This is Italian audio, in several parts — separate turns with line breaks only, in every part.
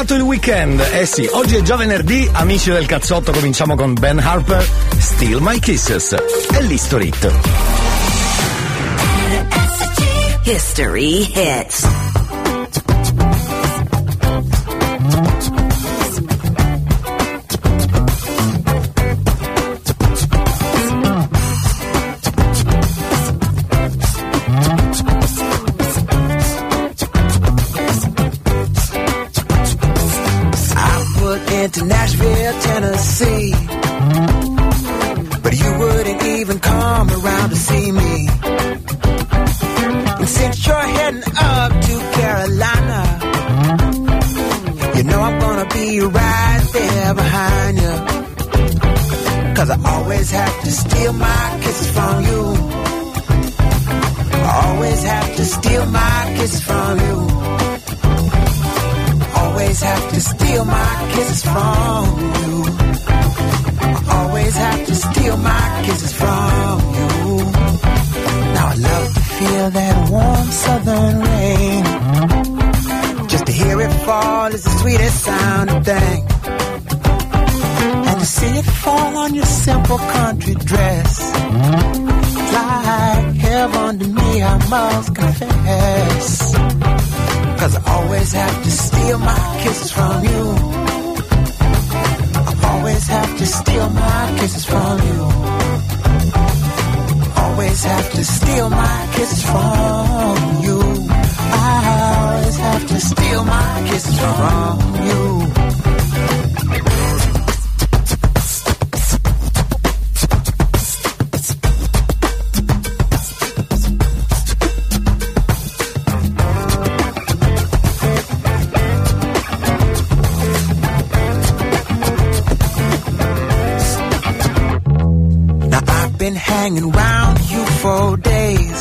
arrivato il weekend. Eh sì, oggi è già venerdì, amici del cazzotto, cominciamo con Ben Harper, Still My Kisses e l'History Hit.
History Hits.
Simple country dress. Like heaven to me, I must confess. Cause I always have to steal my kisses from you. I always have to steal my kisses from you. Always have to steal my kisses from you. I always have to steal my kisses from you. Hanging round you for days.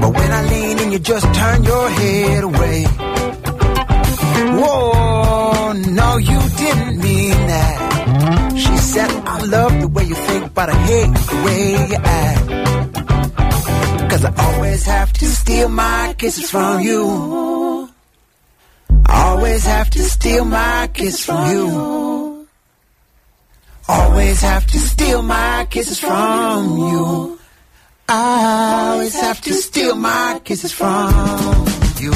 But when I lean in, you just turn your head away. Whoa, no, you didn't mean that. She said, I love the way you think, but I hate the way you act. Cause I always have to steal my kisses from you. I always have to steal my kisses from you. Always have to steal my kisses from you. I always have to steal my kisses from you.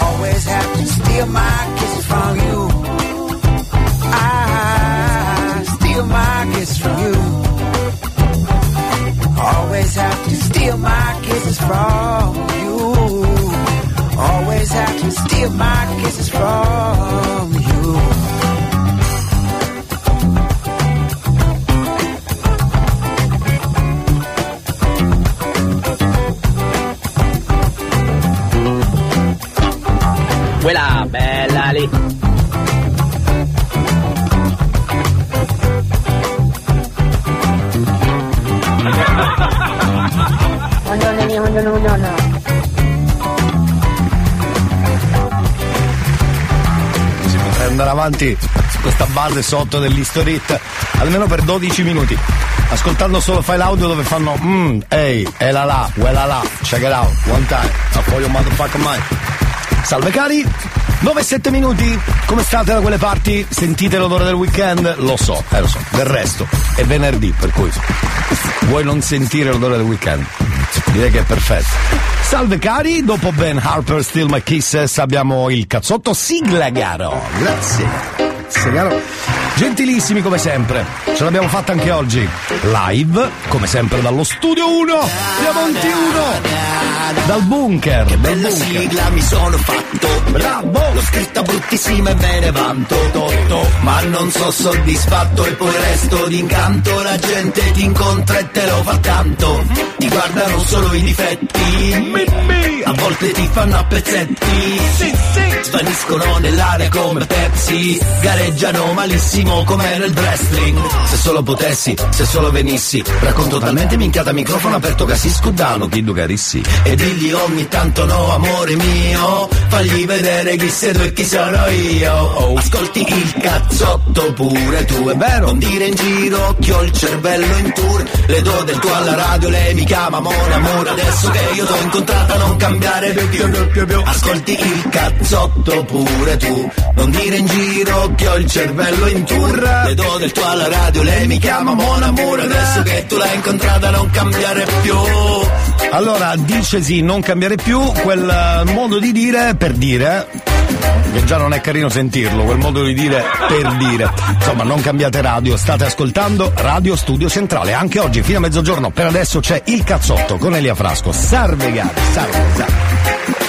Always have to steal my kisses from you. I steal my kisses from you. Always have to steal my kisses from you. Always have to steal my kisses from you.
Avanti questa base sotto dell'History Hit almeno per 12 minuti. Ascoltando solo file audio dove fanno mmm, ehi, e la la, quella la, check it out, one time, a your motherfucker mind. Salve cari, 9-7 minuti, come state da quelle parti? Sentite l'odore del weekend? Lo so, eh lo so, del resto è venerdì, per cui vuoi non sentire l'odore del weekend? Direi che è perfetto. Salve cari, dopo Ben Harper, Still My Kisses abbiamo il cazzotto sigla garo. Grazie. Grazie caro. Gentilissimi come sempre, ce l'abbiamo fatta anche oggi. Live, come sempre dallo studio 1, Diamanti 1, dal bunker, dal
Bella
bunker.
sigla mi sono fatto.
Bravo!
L'ho scritta bruttissima e me ne vanto. Totto Ma non so soddisfatto. E poi resto d'incanto. La gente ti incontra e te lo fa tanto. Ti guardano solo i difetti. A volte ti fanno a pezzetti. Svaniscono nell'aria come Pepsi. Gareggiano malissimo come nel wrestling. Se solo potessi, se solo venissi. Racconto talmente minchiata microfono aperto che si scudano
Chiddu carissi.
e digli ogni tanto no amore mio. Fagli vedere chi sei tu e chi sono io. Ascolti il cazzotto cazzotto pure tu. È vero. Non dire in giro che ho il cervello in tour. Le do del tuo alla radio, lei mi chiama Mon amore Adesso che io t'ho incontrata non cambiare più Ascolti il cazzotto pure tu. Non dire in giro che ho il cervello in tour. Le do del tuo alla radio, lei mi chiama Mon amore Adesso che tu l'hai incontrata non cambiare più
Allora, dicesi non cambiare più quel eh, modo di dire per dire. Che già non è carino sentirlo, quel modo di dire per dire. Insomma, non cambiate radio, state ascoltando Radio Studio Centrale. Anche oggi, fino a mezzogiorno, per adesso c'è il cazzotto con Elia Frasco. Salve gare, salve, salve.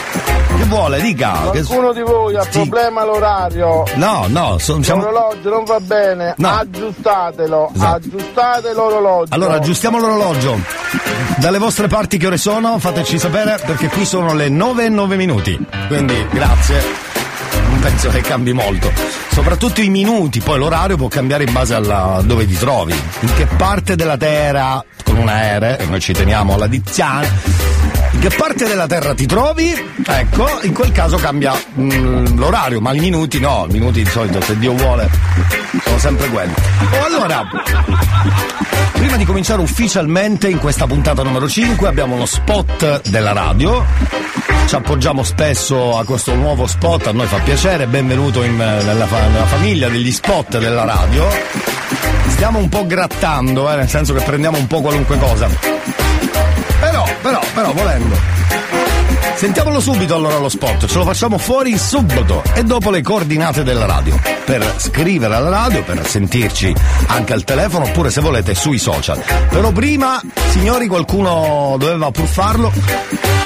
Che vuole, dica. Che...
Qualcuno di voi ha
Sì.
problema all'orario?
No, no, so- siamo...
L'orologio non va bene,
No.
aggiustatelo,
Esatto.
aggiustate l'orologio.
Allora, aggiustiamo l'orologio. Dalle vostre parti che ore sono? Fateci sapere perché qui sono le 9 e 9 minuti. Quindi, grazie. Non penso che cambi molto. Soprattutto i minuti, poi l'orario può cambiare in base a dove ti trovi. In che parte della Terra, con una R, e noi ci teniamo alla dizione. Che parte della Terra ti trovi? Ecco, in quel caso cambia mm, l'orario, ma i minuti no, i minuti di solito, se Dio vuole, sono sempre quelli. Oh, allora, Prima di cominciare ufficialmente in questa puntata numero 5 abbiamo uno spot della radio. Ci appoggiamo spesso a questo nuovo spot, a noi fa piacere, benvenuto in- nella, nella famiglia degli spot della radio. Stiamo un po' grattando, eh, nel senso che prendiamo un po' qualunque cosa. Però, volendo. Sentiamolo subito allora lo spot, ce lo facciamo fuori subito e dopo le coordinate della radio. Per scrivere alla radio, per sentirci anche al telefono oppure se volete sui social. Però prima, signori, qualcuno doveva pur farlo.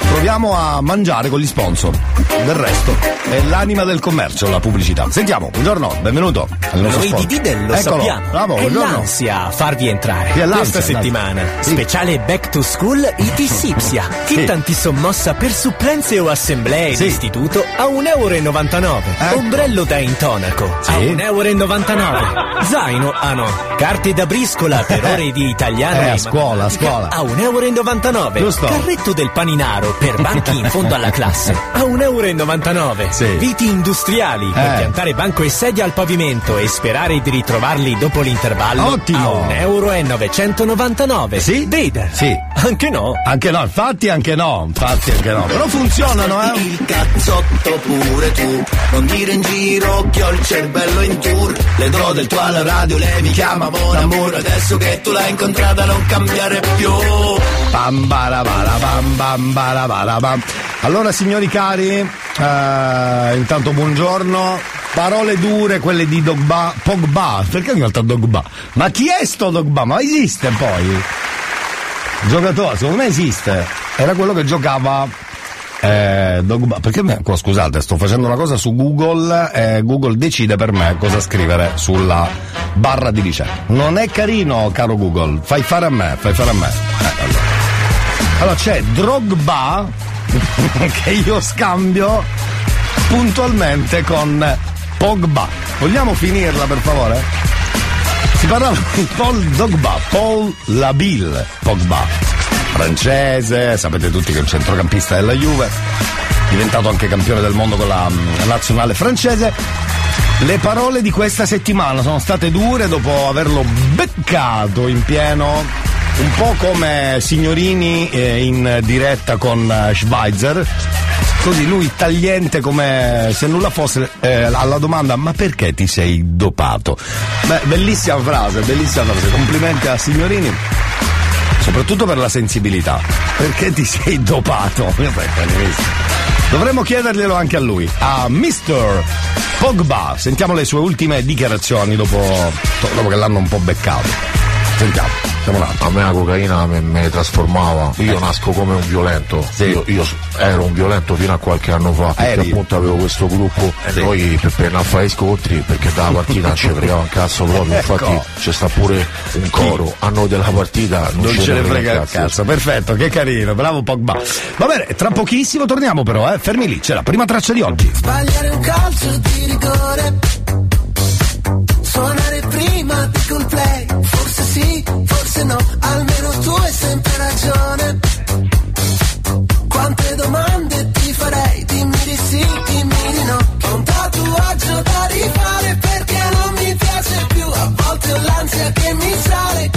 Proviamo a mangiare con gli sponsor. Del resto è l'anima del commercio, la pubblicità. Sentiamo, buongiorno, benvenuto al nostro
Noi
spot.
di Didel lo
Eccolo,
sappiamo.
Bravo,
è
buongiorno.
l'ansia a farvi entrare.
Sì, è l'ansia,
Questa settimana,
Sì.
speciale Back to School IT Sipsia. Che
Sì.
tanti sommossa per supplenze o assemblee
Sì.
d'istituto a 1,99 euro.
Ecco.
Ombrello da intonaco
Sì.
a 1,99 euro. Zaino, ah no, carte da briscola per ore di italiano
Eh,
e
a scuola, a scuola.
a 1,99 euro.
Giusto.
Carretto del paninaro per banchi in fondo alla classe a 1,99 euro.
Sì.
Viti industriali per
Eh.
piantare banco e sedia al pavimento e sperare di ritrovarli dopo l'intervallo
Ottimo.
a 1,999 euro.
Sì?
Vader.
Sì.
Anche no.
Anche no, infatti anche no, infatti anche no. Però funzionano, eh.
Il cazzotto pure tu Non dire in giro che ho il cervello in tour Le do del tuo alla radio, lei mi chiama Mon amore Adesso che tu l'hai incontrata non cambiare più
Pam barabara, pam pam barabara, pam. Allora signori cari, eh, intanto buongiorno. Parole dure, quelle di Dogba, Pogba. Perché ogni volta Dogba? Ma chi è sto Dogba? Ma esiste poi? Giocatore, secondo me esiste. Era quello che giocava eh, Dogba. Perché me- scusate, sto facendo una cosa su Google e Google decide per me cosa scrivere sulla barra di ricerca. Non è carino, caro Google. Fai fare a me, fai fare a me. Eh, allora. Allora c'è Drogba che io scambio puntualmente con Pogba. Vogliamo finirla per favore? Si parlava di Paul Dogba, Paul Labille Pogba, francese, sapete tutti che è un centrocampista della Juve, diventato anche campione del mondo con la mm, nazionale francese. Le parole di questa settimana sono state dure dopo averlo beccato in pieno, un po' come signorini eh, in diretta con eh, Schweizer. Così lui tagliente come se nulla fosse eh, alla domanda ma perché ti sei dopato? Beh, bellissima frase, bellissima frase, complimenti a Signorini. Soprattutto per la sensibilità. Perché ti sei dopato? Dovremmo chiederglielo anche a lui, a Mr. Pogba. Sentiamo le sue ultime dichiarazioni dopo, dopo che l'hanno un po' beccato. Sentiamo, un attimo.
A me la cocaina mi, mi trasformava, io nasco come un violento,
Eh. Sì.
io, io ero un violento fino a qualche anno fa, perché
Eri.
appunto avevo questo gruppo e
Sì.
noi per, per non fare scontri, perché dalla partita non ci fregava un cazzo proprio,
Ecco.
infatti c'è sta pure un coro, a noi della partita non,
Non ce ne frega
un
cazzo, perfetto, che carino, bravo Pogba. Va bene, tra pochissimo torniamo però, eh. Fermi lì, c'è la prima traccia di oggi.
Sbagliare un calcio di rigore Suonare prima di play Forse sì, forse no Almeno tu hai sempre ragione. Quante domande ti farei? Dimmi di sì, dimmi di no. Che tatuaggio da rifare che mi
sale.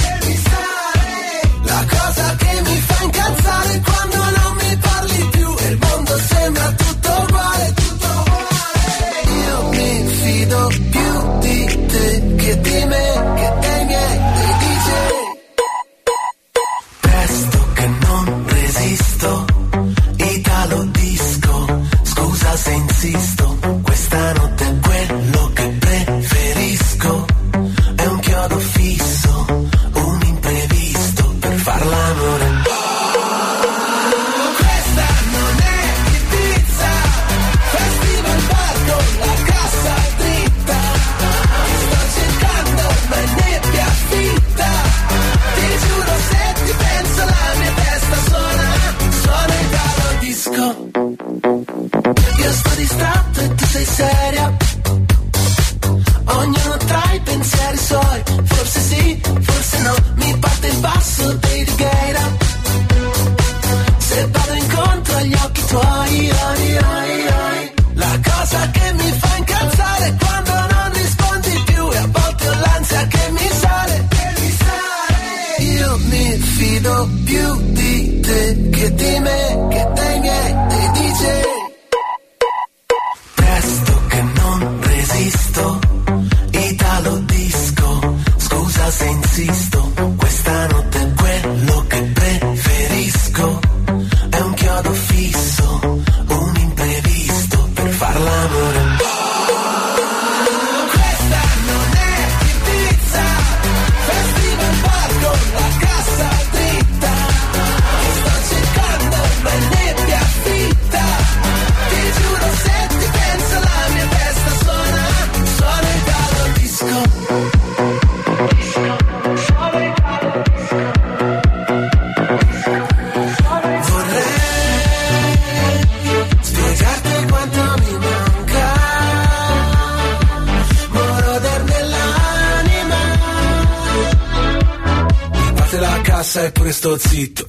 Disco.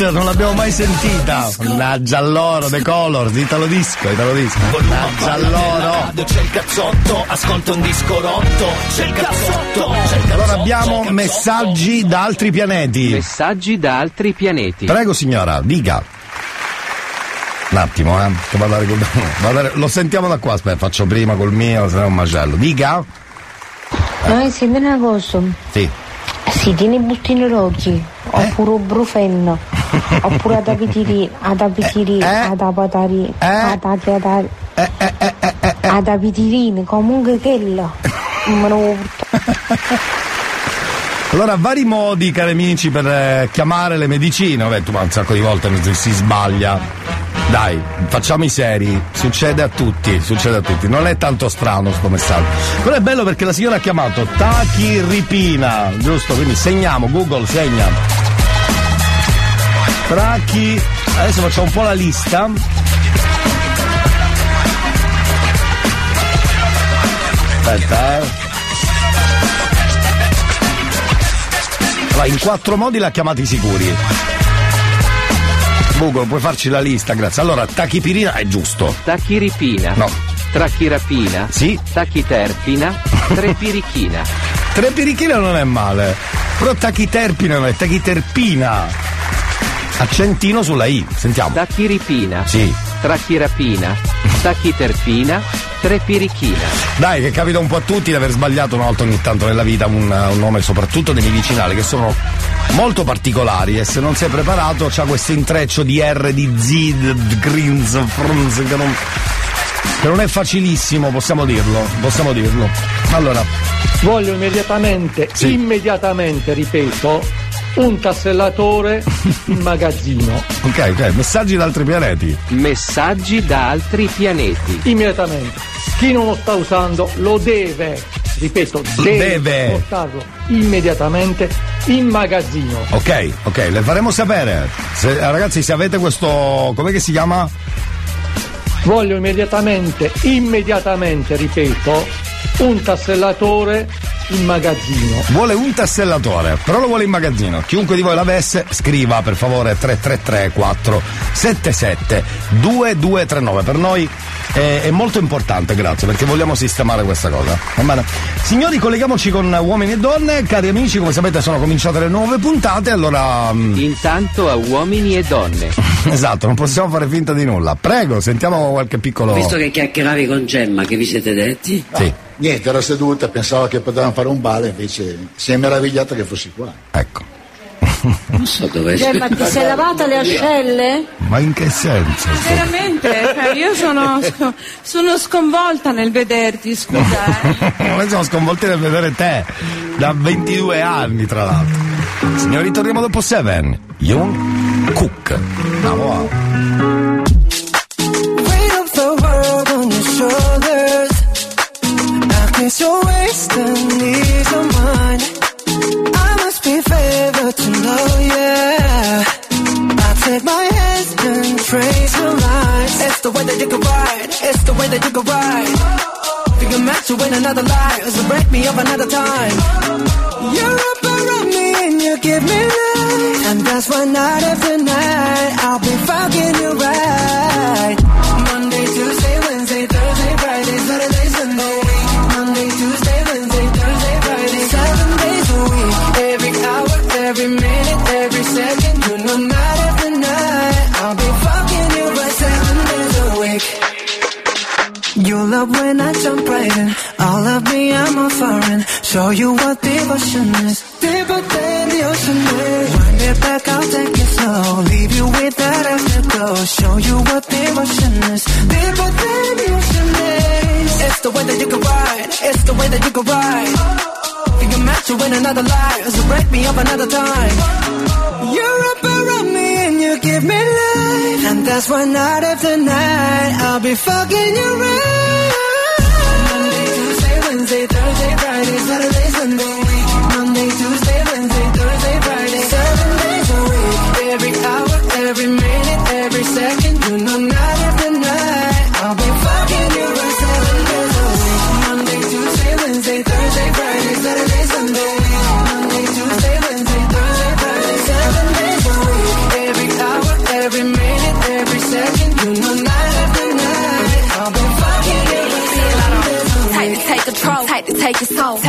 Hit, non l'abbiamo mai sentita. Mannaggia a loro, The Colors, Italo Disco, Italo Disco. Mannaggia a loro.
Radio c'è il cazzotto, ascolta un disco rotto, c'è il cazzotto, c'è il
Allora abbiamo messaggi da altri pianeti.
Messaggi da altri pianeti.
Prego signora, dica. Un attimo, eh, che vado a ricordare. vado a- Lo sentiamo da qua, aspetta, faccio prima col mio, se no è un macello. Dica.
Noi siamo in agosto.
Sì.
Si tiene i bustini rocchi, oppure un brufenno, oppure ad apitiri, ad apitiri, ad apatari, ad apatari, ad apitirini, comunque quello. Me lo
Allora, vari modi, cari amici, per eh, chiamare le medicine. Vabbè, tu ma un sacco di volte si, si sbaglia. Dai, facciamo i seri, succede a tutti, succede a tutti. Non è tanto strano sto messaggio. Però è bello perché la signora ha chiamato tachiripina, giusto? Quindi segniamo, Google segna. Trachi. Adesso facciamo un po' la lista. Aspetta, eh. Allora, in quattro modi l'ha chiamati sicuri. Google, puoi farci la lista, grazie. Allora, tachipirina è giusto.
Tachiripina.
No.
Trachirapina.
Sì.
Tachiterpina. Trepirichina.
Trepirichina non è male. Però tachiterpina non è tachiterpina. Accentino sulla I, sentiamo.
Tachiripina.
Sì.
Trachirapina. Tachiterpina. Trepirichina.
Dai, che capita un po' a tutti di aver sbagliato una volta ogni tanto nella vita un, un nome, soprattutto dei medicinali, che sono molto particolari e se non sei preparato c'ha questo intreccio di R, di Z, di Greens, Frunz, che non, che non è facilissimo, possiamo dirlo, possiamo dirlo. Allora,
Voglio immediatamente,
Sì.
immediatamente, ripeto, un tassellatore in magazzino.
ok, ok, messaggi da altri pianeti.
Messaggi da altri pianeti.
Immediatamente. Chi non lo sta usando lo deve, ripeto, deve,
Deve.
portarlo immediatamente in magazzino.
Ok, ok, le faremo sapere. Se- eh, ragazzi, se avete questo. com'è che si chiama?
Voglio immediatamente, immediatamente, ripeto, un tassellatore in magazzino.
Vuole un tassellatore, però lo vuole in magazzino. Chiunque di voi l'avesse, scriva per favore 333 477 2239. Per noi è, è molto importante, grazie, perché vogliamo sistemare questa cosa. Va bene? Signori, colleghiamoci con uomini e donne. Cari amici, come sapete sono cominciate le nuove puntate, allora. mm,
Intanto a uomini e donne.
esatto, non possiamo fare finta di nulla. Prego, sentiamo qualche piccolo.
Visto che chiacchieravi con Gemma, che vi siete detti?
Sì.
Niente, era seduta, pensava che potevamo fare un ballo, invece si è meravigliata che fossi qua.
Ecco.
Non so dove
Gemma, ti sei lavata le ascelle?
Ma in che senso?
Veramente? Eh, Io sono, sono sconvolta nel vederti, scusa. eh.
Noi siamo sconvolti nel vedere te da 22 anni, tra l'altro. Signori, torniamo dopo Seven. Young Cook. Andiamo
I kiss your waist and ease your mind. I must be favored to know, yeah. I take my hands and trace your lines. It's the way that you can ride. It's the way that you can ride. Think I'm meant to win another life, so break me up another time. You're up around me and you give me life. And that's why night after night, I'll be fucking you right. up when I jump right in. All of me, I'm a foreign. Show you what devotion is. Deeper than the ocean is. Wind it back, I'll take it slow. Leave you with that afterglow. Show you what devotion is. Deeper than the ocean is. It's the way that you can ride. It's the way that you can ride. Oh, oh. You can match you in another life. So break me up another time. Oh, You're up around me and you give me life. And that's why night after night, I'll be fucking you right.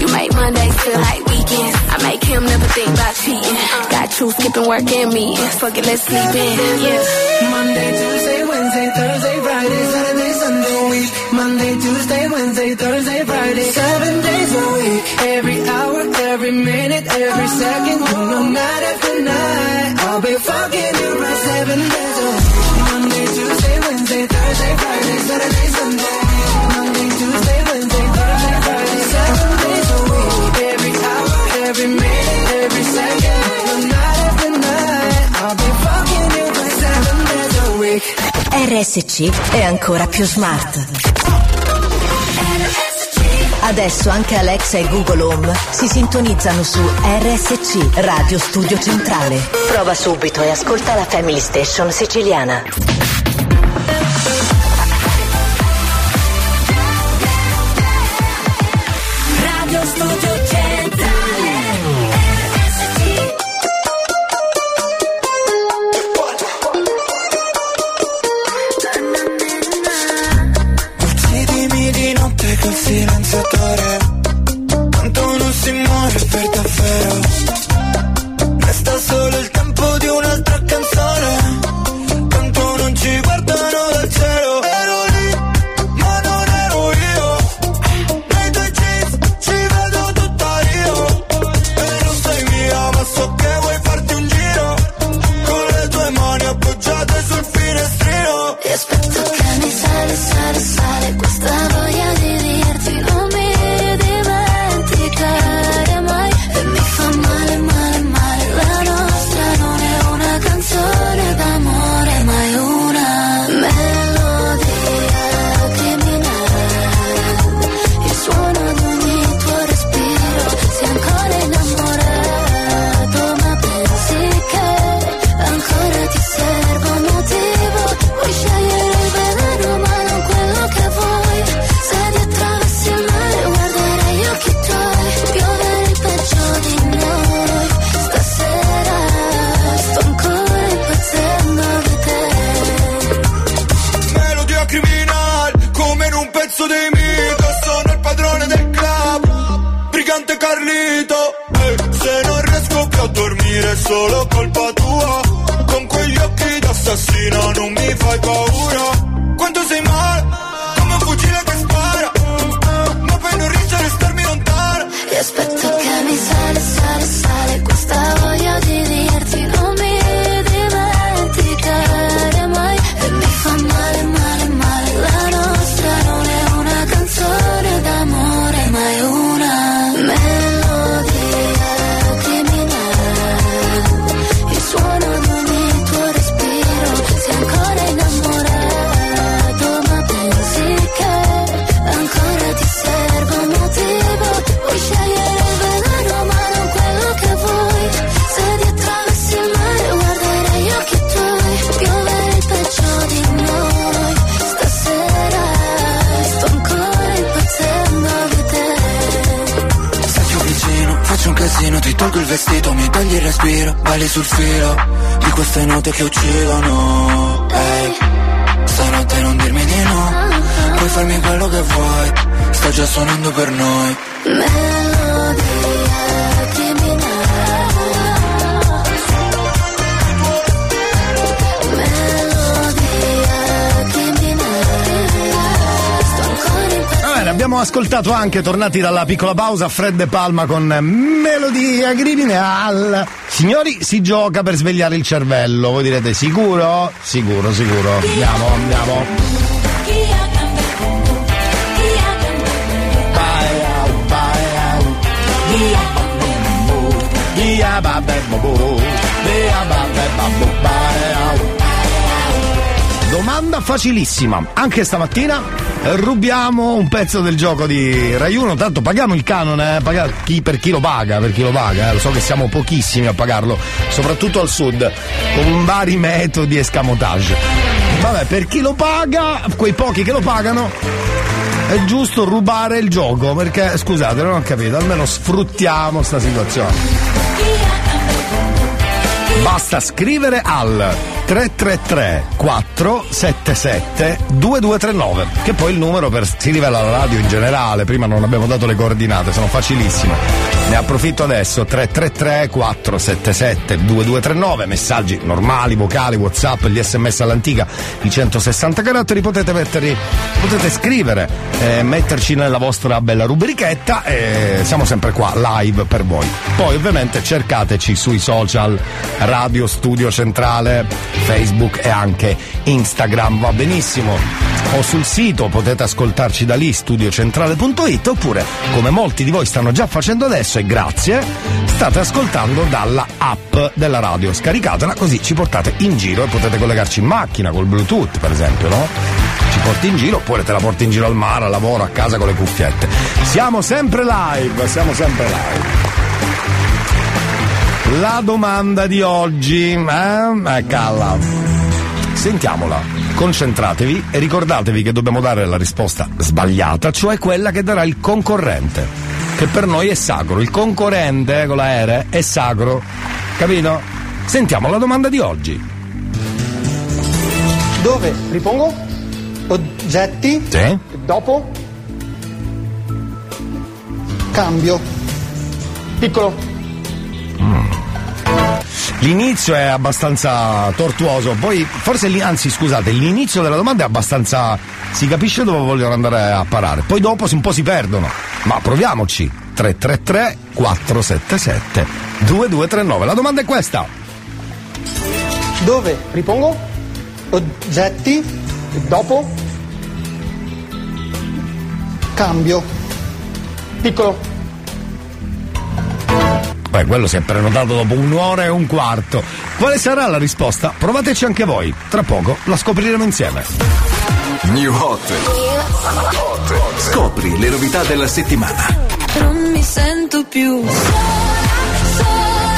You make Mondays feel like weekends. I make him never think about cheating. Got you skipping work and meetings. Fuck it, let's sleep in. Yeah.
Monday, Tuesday, Wednesday, Thursday, Friday, Saturday, Sunday, week. Monday, Tuesday, Wednesday, Thursday, Friday, seven days a week. Every hour, every minute, every second, no, matter night night. I'll be fucking.
RSC è ancora più smart. Adesso anche Alexa e Google Home si sintonizzano su RSC Radio Studio Centrale. Prova subito e ascolta la Family Station siciliana.
già suonando per noi
Melodia criminale abbiamo
ascoltato anche, tornati dalla piccola pausa, Fred De Palma con Melodia Criminal. Signori, si gioca per svegliare il cervello. Voi direte sicuro? Sicuro, sicuro. Andiamo, andiamo. Domanda facilissima. Anche stamattina rubiamo un pezzo del gioco di Rai 1. Tanto paghiamo il canone, eh? paga- chi- per chi lo paga, per chi lo paga. eh. Lo so che siamo pochissimi a pagarlo, soprattutto al sud, con vari metodi e scamotage. Vabbè, per chi lo paga, quei pochi che lo pagano, è giusto rubare il gioco. Perché, scusate, non ho capito, almeno sfruttiamo sta situazione. Basta scrivere al 333 477 2239 che poi il numero per si rivela alla radio in generale. Prima non abbiamo dato le coordinate sono facilissime ne approfitto adesso 333 477 2239 messaggi normali vocali whatsapp gli sms all'antica i 160 caratteri potete metterli potete scrivere eh, metterci nella vostra bella rubrichetta e siamo sempre qua live per voi poi ovviamente cercateci sui social Radio Studio Centrale, Facebook e anche Instagram, va benissimo. O sul sito potete ascoltarci da lì, studiocentrale.it, oppure, come molti di voi stanno già facendo adesso, e grazie, state ascoltando dalla app della radio. Scaricatela così ci portate in giro e potete collegarci in macchina col Bluetooth, per esempio, no? Ci porti in giro oppure te la porti in giro al mare, al lavoro, a casa con le cuffiette. Siamo sempre live, siamo sempre live. La domanda di oggi, eh? Calla. Sentiamola, concentratevi e ricordatevi che dobbiamo dare la risposta sbagliata, cioè quella che darà il concorrente, che per noi è sacro. Il concorrente con la R è sacro, capito? Sentiamo la domanda di oggi.
Dove? Ripongo? Oggetti?
Sì?
Dopo? Cambio. Piccolo.
L'inizio è abbastanza tortuoso, poi forse anzi scusate, l'inizio della domanda è abbastanza. si capisce dove vogliono andare a parare, poi dopo un po' si perdono. Ma proviamoci. 333 477 2239. La domanda è questa.
Dove? Ripongo? Oggetti? Dopo? Cambio. Piccolo.
Beh, quello si è prenotato dopo un'ora e un quarto. Quale sarà la risposta? Provateci anche voi. Tra poco la scopriremo insieme.
New Hot. Scopri le novità della settimana.
Non mi sento più sola, sola,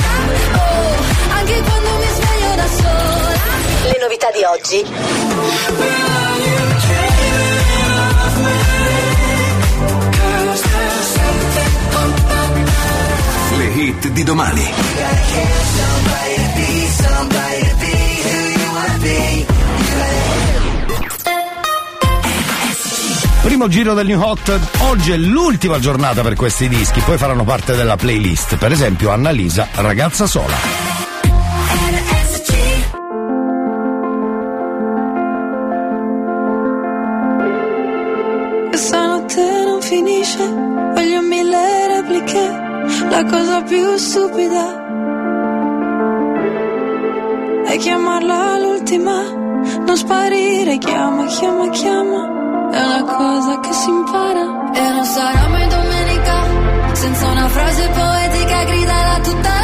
oh, anche quando mi sveglio da sola.
Le novità di oggi.
Hit di domani.
Primo giro del New Hot, oggi è l'ultima giornata per questi dischi, poi faranno parte della playlist. Per esempio Annalisa, ragazza sola.
Questa notte non finisce, voglio mille repliche, la cosa più stupida è chiamarla l'ultima, non sparire, chiama, chiama, chiama, è una cosa che si impara. E non sarà mai domenica, senza una frase poetica gridala tutta la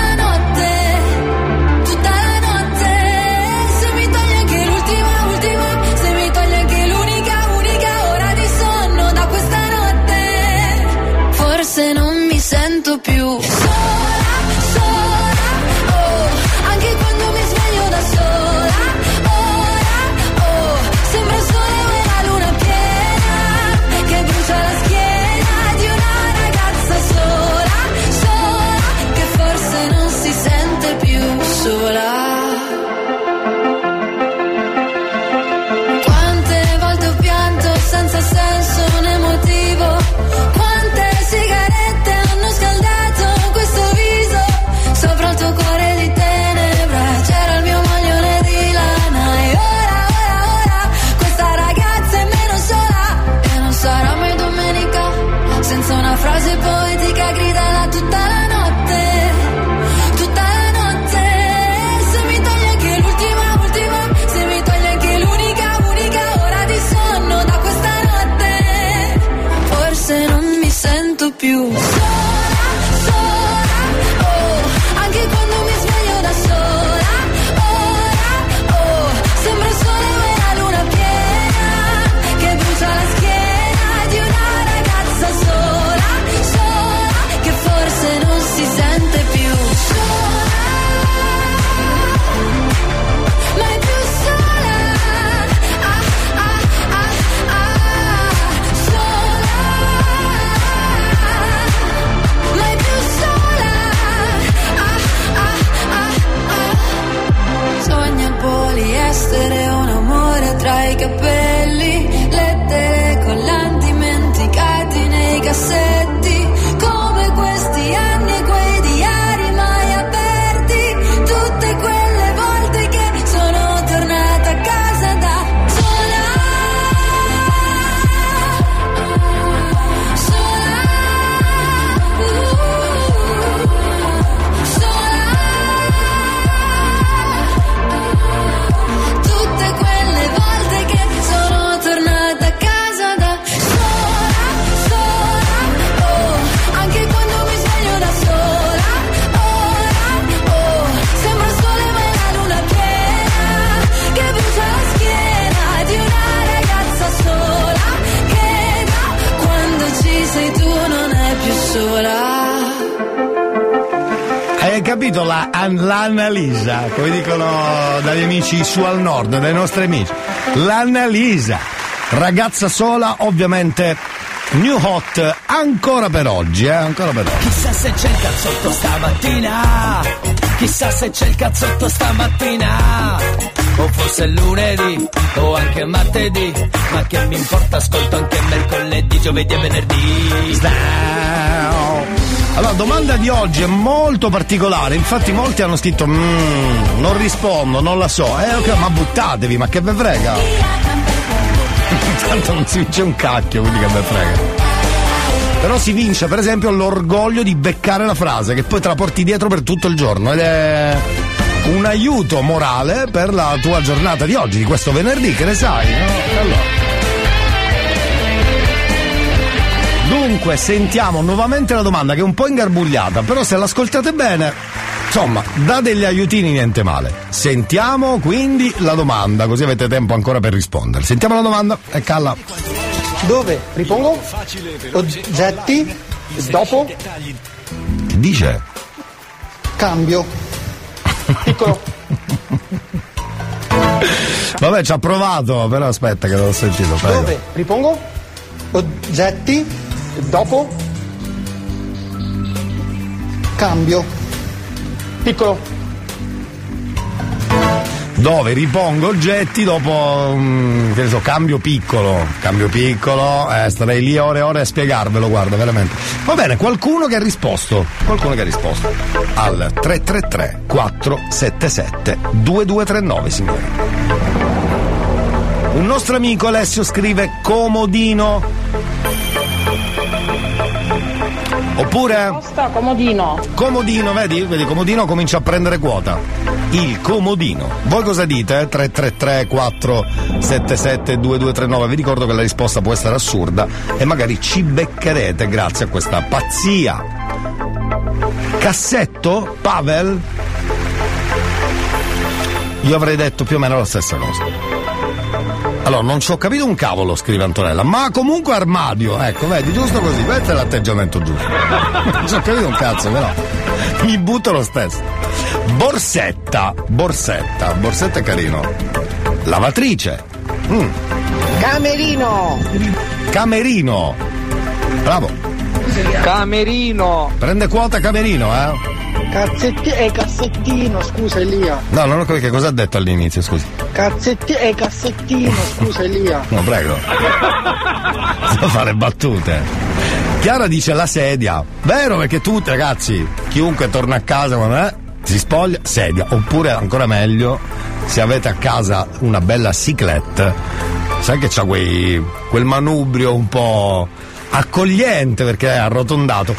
capito la, an- l'Annalisa, come dicono dagli amici su al nord, dai nostri amici. L'Annalisa, ragazza sola, ovviamente new hot ancora per oggi, eh, ancora per oggi.
Chissà se c'è il cazzotto stamattina. Chissà se c'è il cazzotto stamattina. O forse lunedì, o anche martedì. Ma che mi importa, ascolto anche mercoledì, giovedì e venerdì.
Allora, domanda di oggi è molto particolare, infatti molti hanno scritto "Mm, non rispondo, non la so. Eh ok, ma buttatevi, ma che ve frega? Tanto non si vince un cacchio, quindi che ve frega. Però si vince, per esempio, l'orgoglio di beccare la frase, che poi te la porti dietro per tutto il giorno ed è un aiuto morale per la tua giornata di oggi, di questo venerdì, che ne sai, no? Allora. Dunque, sentiamo nuovamente la domanda che è un po' ingarbugliata, però se l'ascoltate bene, insomma, da degli aiutini niente male. Sentiamo quindi la domanda, così avete tempo ancora per rispondere. Sentiamo la domanda e calla.
Dove? Ripongo? Oggetti? Dopo?
Dice?
Cambio. Piccolo.
Vabbè, ci ha provato, però aspetta che l'ho sentito, prego.
Dove? Ripongo? Oggetti? Dopo? Cambio. Piccolo.
Dove ripongo oggetti dopo, mm, che ne so, cambio piccolo, cambio piccolo, eh, starei lì ore e ore a spiegarvelo, guarda, veramente. Va bene, qualcuno che ha risposto, qualcuno che ha risposto al 333 477 2239, signori. Un nostro amico Alessio scrive comodino. Oppure
Costa comodino.
comodino, vedi? Vedi, comodino comincia a prendere quota. Il comodino. Voi cosa dite? 333 477 2239. Vi ricordo che la risposta può essere assurda e magari ci beccherete grazie a questa pazzia. Cassetto? Pavel? Io avrei detto più o meno la stessa cosa. Allora, non ci ho capito un cavolo, scrive Antonella, ma comunque armadio, ecco, vedi, giusto così, questo è l'atteggiamento giusto. non ci ho capito un cazzo, però. Mi butto lo stesso. Borsetta, borsetta, borsetta è carino. Lavatrice. Mm.
Camerino.
Camerino. Bravo.
Camerino.
Prende quota camerino, eh?
Cazzetti e cassettino, scusa Elia.
No, non ho capito che cosa ha detto all'inizio, scusi.
Cazzetti e cassettino, scusa Elia.
No, prego. Devo fare battute. Chiara dice la sedia. Vero perché tutti, ragazzi, chiunque torna a casa quando è, si spoglia, sedia. Oppure ancora meglio, se avete a casa una bella ciclette, sai che c'ha quei, quel manubrio un po' accogliente perché è arrotondato.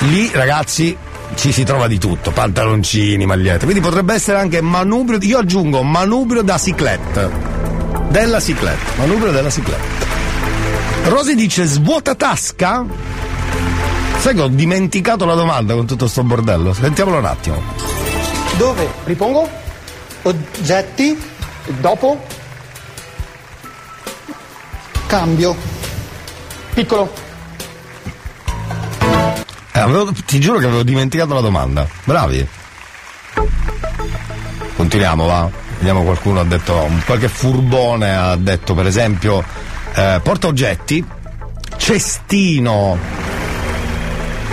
Lì, ragazzi, ci si trova di tutto, pantaloncini, magliette. Quindi potrebbe essere anche manubrio, io aggiungo manubrio da ciclette. Della ciclette, manubrio della ciclette. Rosy dice svuota tasca? Sai che ho dimenticato la domanda con tutto sto bordello? Sentiamolo un attimo.
Dove? Ripongo? Oggetti? Dopo? Cambio. Piccolo.
Avevo, ti giuro che avevo dimenticato la domanda. Bravi. Continuiamo, va. Vediamo qualcuno ha detto, qualche furbone ha detto per esempio eh, porta oggetti, cestino,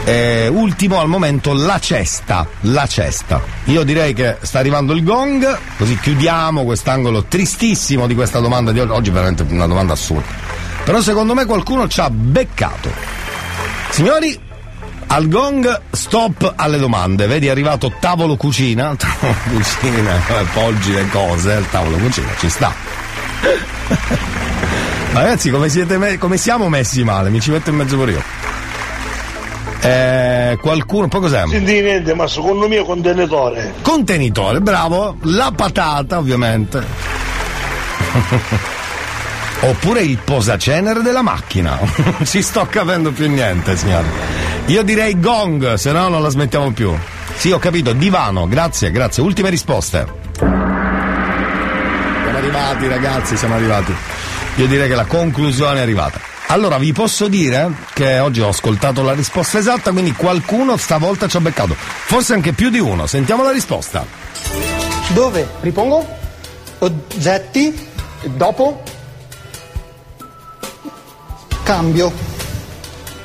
eh, ultimo al momento la cesta, la cesta. Io direi che sta arrivando il gong, così chiudiamo quest'angolo tristissimo di questa domanda di oggi, oggi è veramente una domanda assurda. Però secondo me qualcuno ci ha beccato. Signori, al gong stop alle domande, vedi è arrivato tavolo cucina, tavolo cucina, appoggi le cose, il tavolo cucina ci sta. Ragazzi come, me- come, siamo messi male? Mi ci metto in mezzo pure io. Eh, qualcuno, poi cos'è?
Senti niente, ma secondo me contenitore.
Contenitore, bravo. La patata, ovviamente. Oppure il posacenere della macchina. non ci sto capendo più niente, signore. Io direi gong, se no non la smettiamo più. Sì, ho capito, divano, grazie, grazie. Ultime risposte. Siamo arrivati ragazzi, siamo arrivati. Io direi che la conclusione è arrivata. Allora vi posso dire che oggi ho ascoltato la risposta esatta, quindi qualcuno stavolta ci ha beccato. Forse anche più di uno. Sentiamo la risposta.
Dove ripongo oggetti dopo cambio.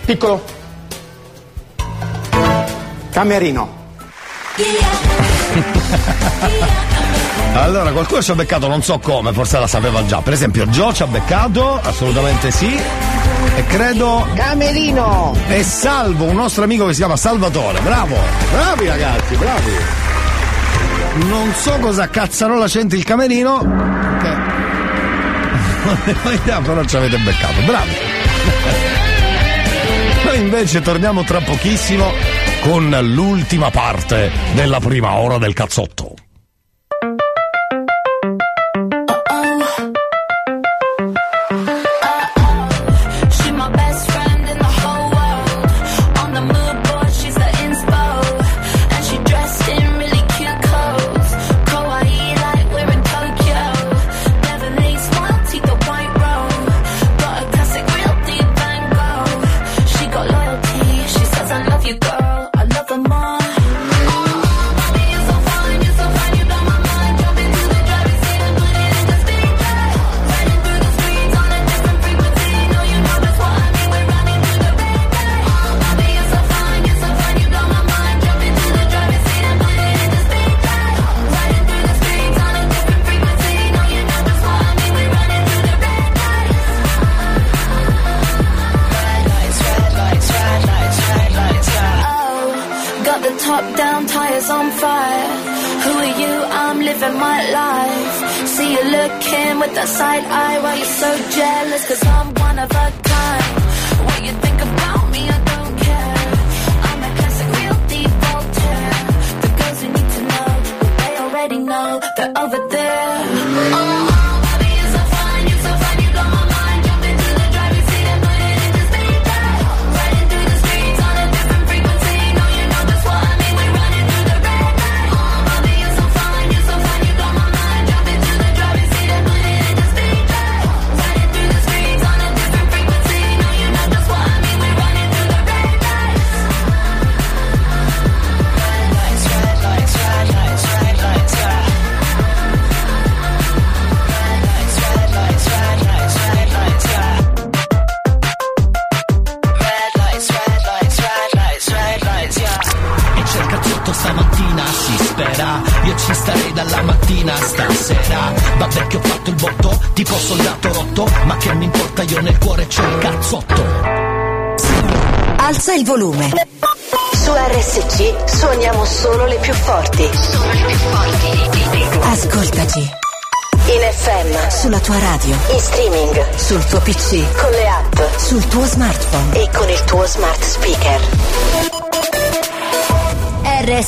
Piccolo. Camerino.
Allora, qualcuno ci ha beccato, non so come, forse la sapeva già. Per esempio, Gio ci ha beccato, assolutamente sì. E credo.
Camerino!
E salvo un nostro amico che si chiama Salvatore. Bravo! Bravi ragazzi, bravi! Non so cosa cazzarola c'entri il camerino. Che... Non ne ho idea, però ci avete beccato. Bravi! Noi invece torniamo tra pochissimo con l'ultima parte della prima ora del
cazzotto.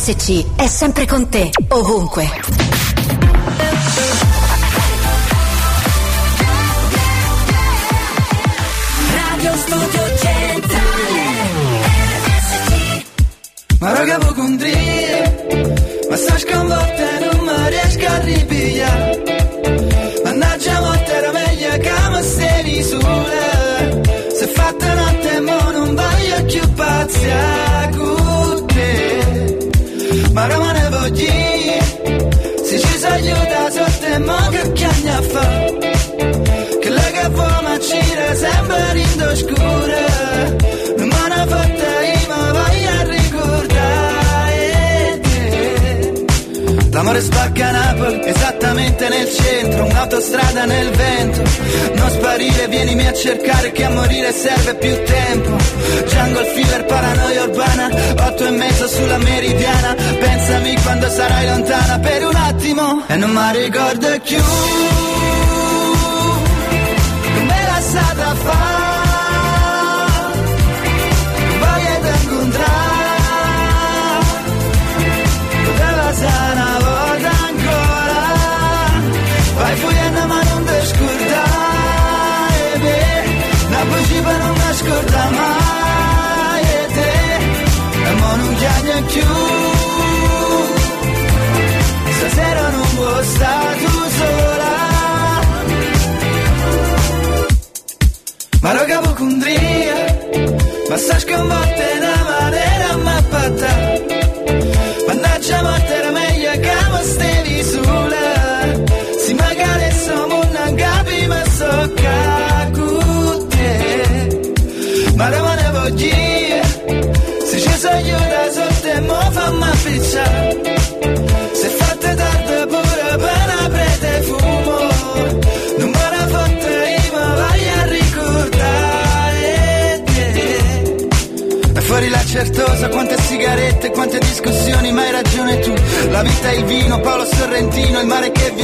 RSC è sempre con te, ovunque.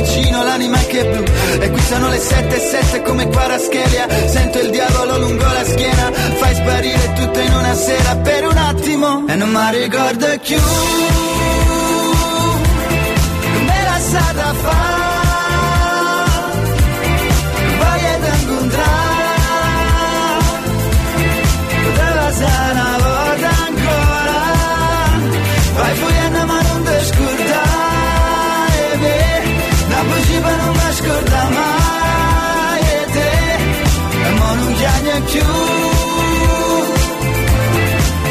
Vicino, l'anima che è blu. E qui sono le sette e sette come Paraschelia. Sento il diavolo lungo la schiena, fai sparire tutto in una sera per un attimo. E non mi ricordo più. Come la stata fa? Voglio incontrare Poteva essere una volta ancora Vai fuggendo Possibile non mi scorda mai e te. E mo non chiami più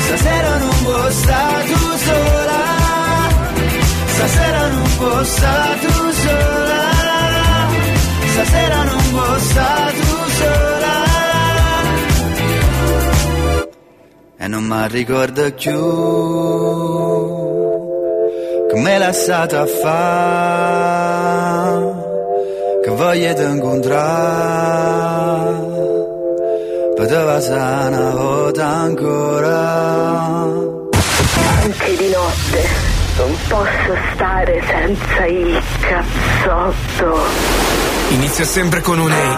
Stasera non può stare tu sola. Stasera non può stare tu sola. Stasera non può stare tu sola. E non mi ricordo più come l'ha stata a fa che voglio ti incontrare. Poteva essere una volta ancora.
Anche di notte non posso stare senza il cazzotto.
Inizia sempre con un ehi,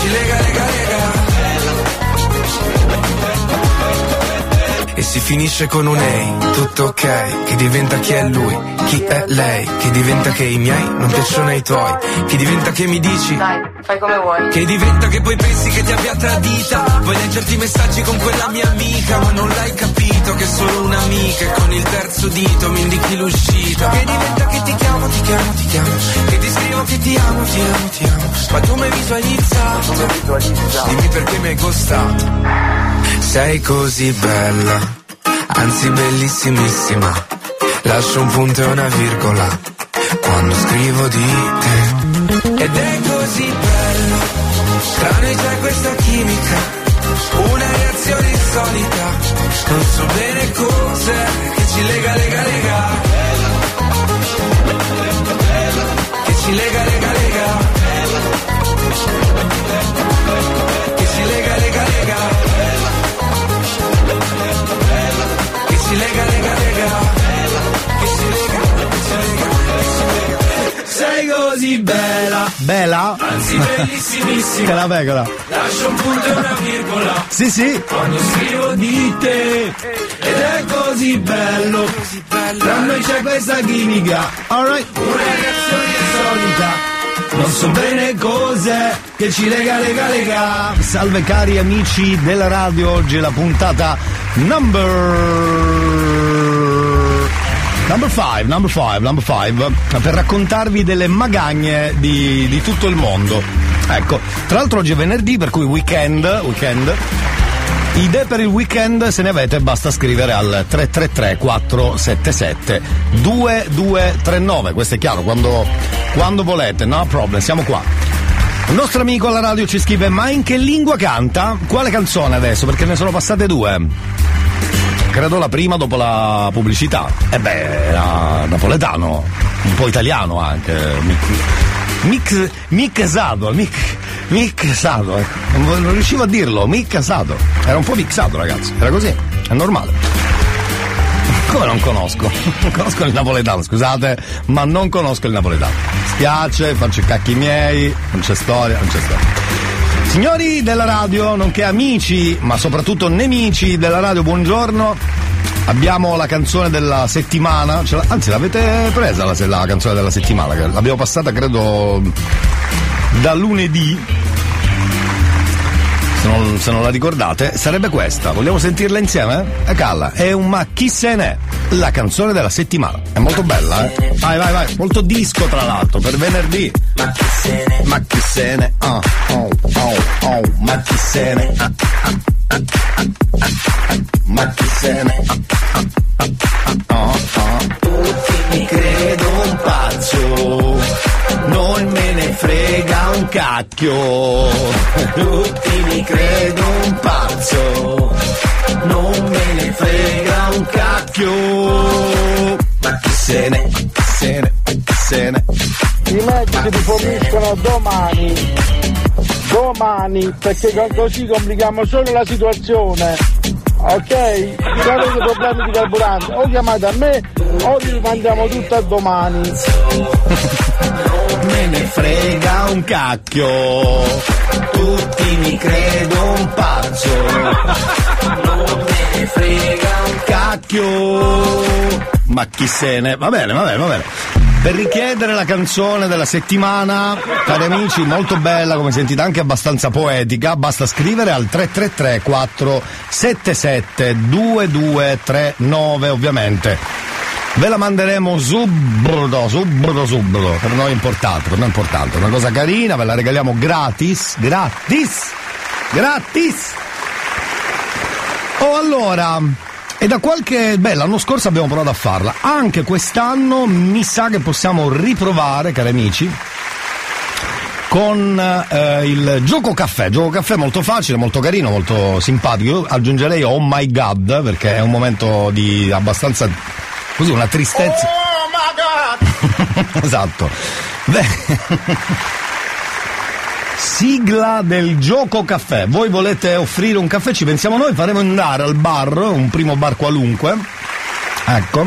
ci lega, lega, lega. E si finisce con un ehi, tutto ok, che diventa chi è lui, chi è lei, che diventa che i miei non piacciono ai tuoi, che diventa che mi dici,
Dai, fai come vuoi.
che diventa che poi pensi che ti abbia tradita, vuoi leggerti i messaggi con quella mia amica, ma non l'hai capito che è solo un'amica e con il terzo dito mi indichi l'uscita, che diventa che ti chiamo, ti chiamo, ti chiamo, che ti scrivo che ti amo, ti amo, ti amo, ma tu mi hai visualizzato, dimmi perché mi hai costato. Sei così bella, anzi bellissimissima. Lascio un punto e una virgola quando scrivo di te. Ed è così bello, tra noi c'è questa chimica, una reazione insolita. Non so bene cos'è che ci lega, lega, lega. Che ci lega, lega, lega. Ci lega. Sei
Bela?
Anzi, bellissimissima.
Che la pecora.
Lascia un punto e una virgola.
Sì, sì.
Quando scrivo di te. Ed è così bello. Tra noi c'è questa chimica.
Alright.
Una reazione insolita. Non so bene cos'è che ci lega, lega, lega.
Salve cari amici della radio, oggi è la puntata number Number 5, number 5, number 5, per raccontarvi delle magagne di, di tutto il mondo. Ecco, tra l'altro oggi è venerdì, per cui weekend, weekend. Idee per il weekend se ne avete basta scrivere al 333 477 2239, questo è chiaro, quando, quando volete, no problem, siamo qua. Il nostro amico alla radio ci scrive ma in che lingua canta? Quale canzone adesso? Perché ne sono passate due. Credo la prima dopo la pubblicità. E beh, era napoletano, un po' italiano anche. Mix, mixato, mix, mixato, non, non riuscivo a dirlo, mixato. Era un po' mixato ragazzi, era così, è normale. Come non conosco? Non conosco il napoletano, scusate, ma non conosco il napoletano. Spiace, faccio i cacchi miei, non c'è storia, non c'è storia. Signori della radio, nonché amici, ma soprattutto nemici della radio, buongiorno. Abbiamo la canzone della settimana, la- anzi l'avete presa la, la canzone della settimana, l'abbiamo passata credo da lunedì. Se non, se non la ricordate, sarebbe questa. Vogliamo sentirla insieme? E calla, è un ma chi se ne? La canzone della settimana. È molto bella, eh? Vai, vai, vai. Molto disco tra l'altro, per venerdì. Ma chi se ne? Ma chi se ne? Ah, oh, oh, oh, ma chi se ne? Ah, ah, ah, ah, ah, ma chi se ne? Ah. Tutti mi credo un pazzo, non me ne frega un cacchio. Tutti mi credo un pazzo, non me ne frega un cacchio. Ma chi se ne? Chi se ne? Chi se ne?
I medici ti forniscono domani. Domani, perché co- così complichiamo solo la situazione. Ok? Se avete problemi di carburante, o chiamate a me o li mandiamo tutto a domani.
me ne frega un cacchio, tutti mi credo un pazzo, frega un cacchio, ma chi se ne... Va bene, va bene, va bene. Per richiedere la canzone della settimana, cari amici, molto bella, come sentite anche abbastanza poetica, basta scrivere al 333 477 2239 ovviamente. Ve la manderemo subito, subito, subito. Per noi è importante, per noi è importante. Una cosa carina, ve la regaliamo gratis, gratis, gratis. Oh allora, e da qualche... Beh, l'anno scorso abbiamo provato a farla. Anche quest'anno mi sa che possiamo riprovare, cari amici, con eh, il gioco caffè. Gioco caffè molto facile, molto carino, molto simpatico. Io aggiungerei Oh my god, perché è un momento di abbastanza così una tristezza. esatto. Beh. Sigla del gioco caffè. Voi volete offrire un caffè? Ci pensiamo noi, faremo andare al bar, un primo bar qualunque. Ecco.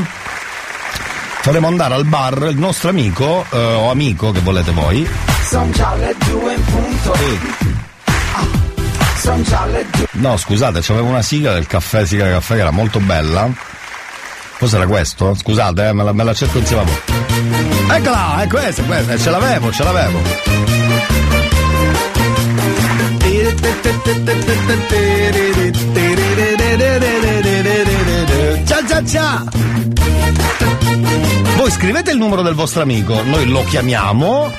Faremo andare al bar il nostro amico, eh, o amico che volete voi.
Sono già le due in punto. Le due.
No, scusate, c'avevo una sigla del caffè, sigla del caffè che era molto bella. Cos'era questo? Scusate, eh, me, la, me la cerco insieme a voi. Eccola, è questa, è questa, ce l'avevo, ce l'avevo. Ciao ciao ciao! Voi scrivete il numero del vostro amico, noi lo chiamiamo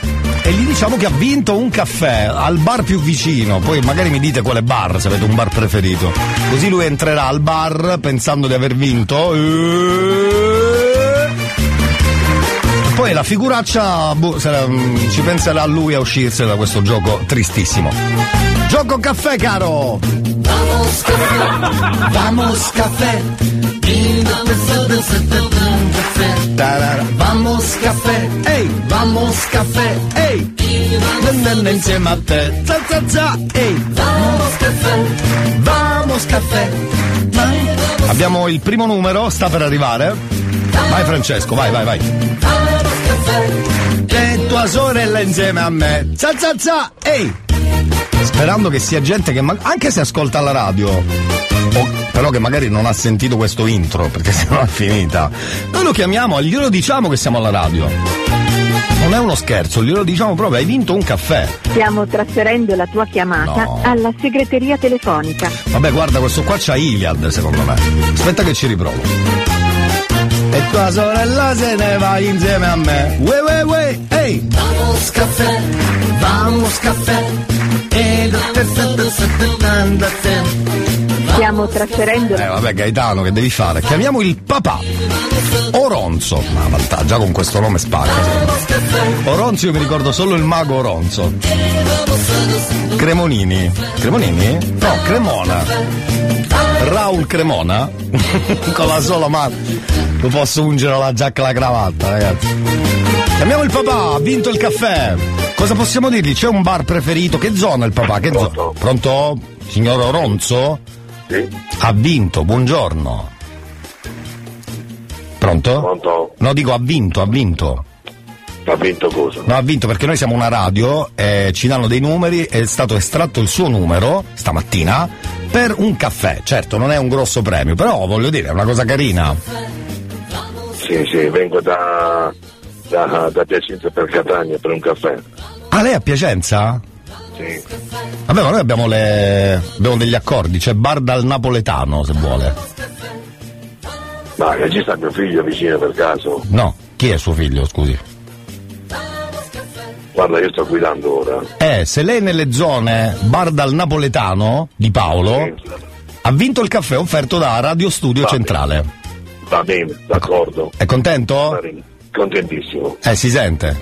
e gli diciamo che ha vinto un caffè al bar più vicino. Poi magari mi dite quale bar, se avete un bar preferito. Così lui entrerà al bar pensando di aver vinto. E poi la figuraccia boh, sarà- mm, ci penserà lui a uscirsi da questo gioco tristissimo. Gioco caffè, caro!
Vamos café, vamos café.
Tarara.
Vamos café,
ehi,
vamos café,
ehi, insieme a te, za za za, ehi,
vamos café,
vamos caffè. Abbiamo il primo numero, sta per arrivare. Vai Francesco, vai, vai, vai. E tua sorella insieme a me. Za za za, ehi! Sperando che sia gente che ma- anche se ascolta la radio, o- però che magari non ha sentito questo intro, perché sennò è finita. Noi lo chiamiamo, glielo diciamo che siamo alla radio. Non è uno scherzo, glielo diciamo proprio, hai vinto un caffè.
Stiamo trasferendo la tua chiamata
No.
alla segreteria telefonica.
Vabbè, guarda, questo qua c'ha Iliad, secondo me. Aspetta che ci riprovo. E tua sorella se ne va insieme a me. Ue, ue, ue, ehi!
Vamos caffè, vamos caffè. E lo
Stiamo trasferendo
Eh, vabbè, Gaetano, che devi fare? Chiamiamo il papà. Oronzo. Ma vantaggio con questo nome spacca. Oronzo, io mi ricordo solo il mago Oronzo. Cremonini. Cremonini? No, Cremona. Raul Cremona? con la sola mano. Lo posso ungere la giacca e la cravatta, ragazzi. Chiamiamo il papà, ha vinto il caffè. Cosa possiamo dirgli? C'è un bar preferito? Che zona il papà? Che zona? Pronto? Signor Oronzo?
Sì.
Ha vinto, buongiorno. Pronto?
Pronto?
No, dico ha vinto, ha vinto.
Ha vinto cosa?
No, ha vinto perché noi siamo una radio, eh, ci danno dei numeri, è stato estratto il suo numero stamattina per un caffè. Certo, non è un grosso premio, però voglio dire, è una cosa carina.
Sì, sì, vengo da, da, da Piacenza per Catania per un caffè.
Ah, lei è a Piacenza?
Sì.
Vabbè, ma noi abbiamo, le... abbiamo degli accordi, c'è bar dal napoletano se vuole.
Ma che ci sta mio figlio vicino per caso?
No, chi è suo figlio, scusi?
Guarda, io sto guidando ora.
Eh, se lei è nelle zone bar dal napoletano di Paolo, ha vinto il caffè offerto da Radio Studio Centrale.
Va bene, d'accordo.
È contento?
Contentissimo.
Eh, si sente.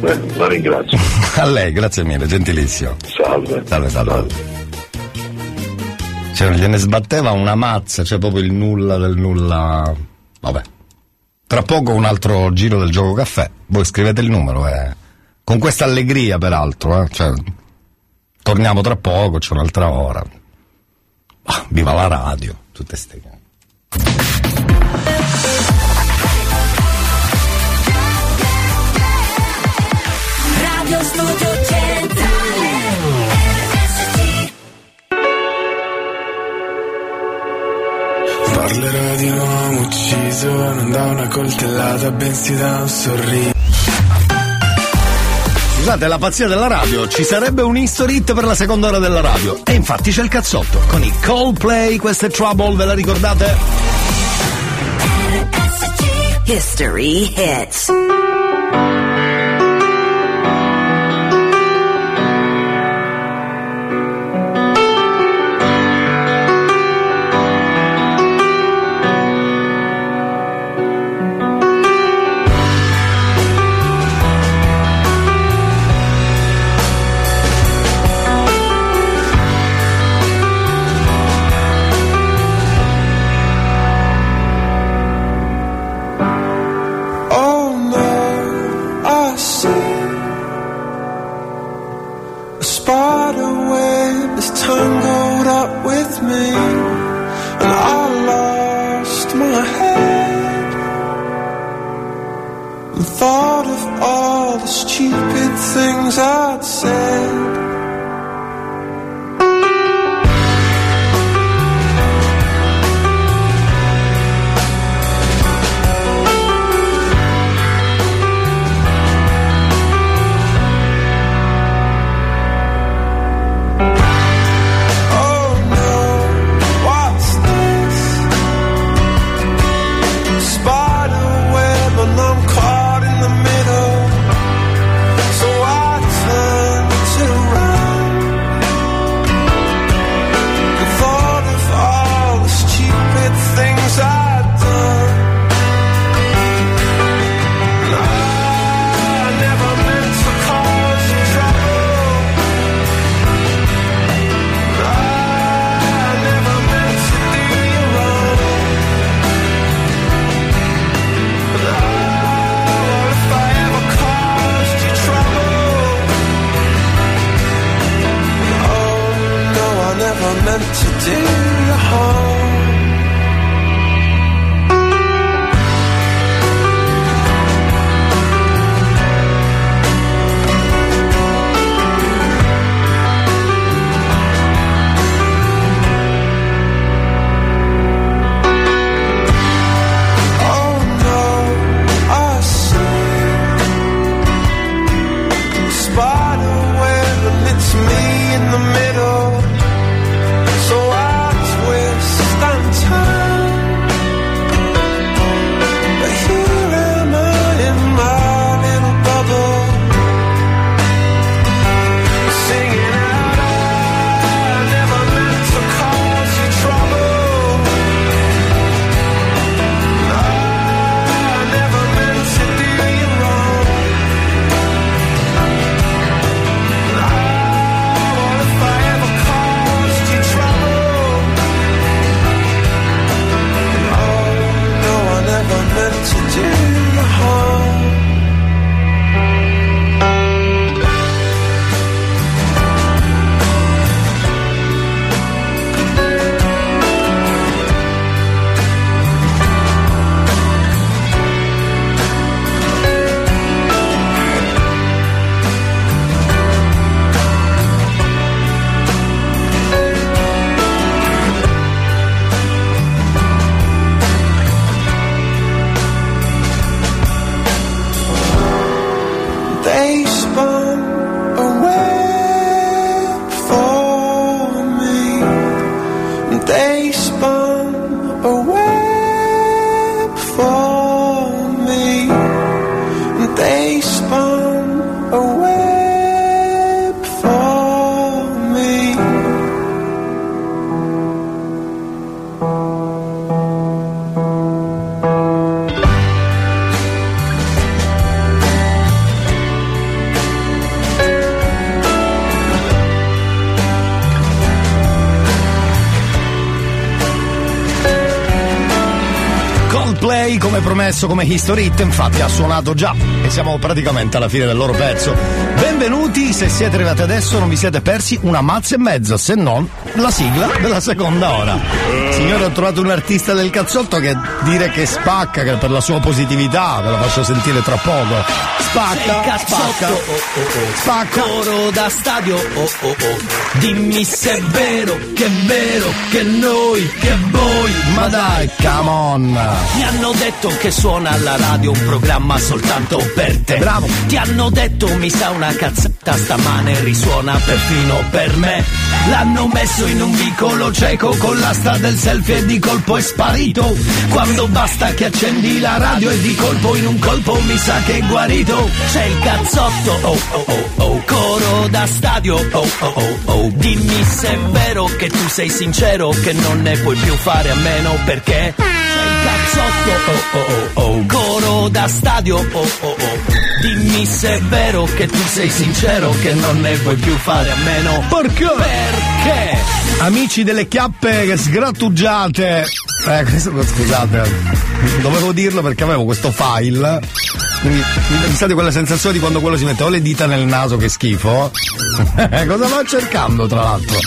Eh, la ringrazio.
A lei, grazie mille, gentilissimo.
Salve.
Salve, salve. Cioè, gliene sbatteva una mazza, cioè proprio il nulla del nulla. Vabbè. Tra poco un altro giro del gioco caffè. Voi scrivete il numero, eh. Con questa allegria, peraltro, eh. Cioè, torniamo tra poco, c'è un'altra ora. Ah, viva la radio, tutte ste cose.
Radio Studio Centrale RSC
Parlerò di un uomo ucciso non da una coltellata, bensì da un sorriso.
Scusate, la pazzia della radio, ci sarebbe un history hit per la seconda ora della radio. E infatti c'è il cazzotto. Con i Coldplay, queste Trouble, ve la ricordate?
History hits.
Things I'd said. Never meant to do you harm.
Promesso come History Hit, infatti ha suonato già e siamo praticamente alla fine del loro pezzo. Benvenuti, se siete arrivati adesso non vi siete persi una mazza e mezza, se non la sigla della seconda ora. Signore, ho trovato un artista del cazzotto che dire che spacca che per la sua positività, ve la faccio sentire tra poco. Spacca, spacca, spacca.
Coro da stadio, oh oh oh. Dimmi se è vero, che è vero, che noi, che voi.
Ma dai, come on.
Mi hanno detto che suona alla radio un programma soltanto per te.
Bravo.
Ti hanno detto mi sa una cazzata stamane risuona perfino per me. L'hanno messo in un vicolo cieco con l'asta del selfie e di colpo è sparito. Quando basta che accendi la radio e di colpo in un colpo mi sa che è guarito. C'è il cazzotto, oh oh oh oh, coro da stadio, oh oh oh oh. Dimmi se è vero che tu sei sincero che non ne puoi più fare a meno perché cazzotto, oh oh oh oh, coro da stadio, oh oh oh. Dimmi se è vero che tu sei sincero che non ne puoi più fare a meno
Perché?
perché?
Amici delle chiappe che sgrattugiate. Eh, questo, scusate, dovevo dirlo perché avevo questo file. Quindi mi sa di quella sensazione di quando quello si mette o le dita nel naso che schifo. Cosa va cercando tra l'altro?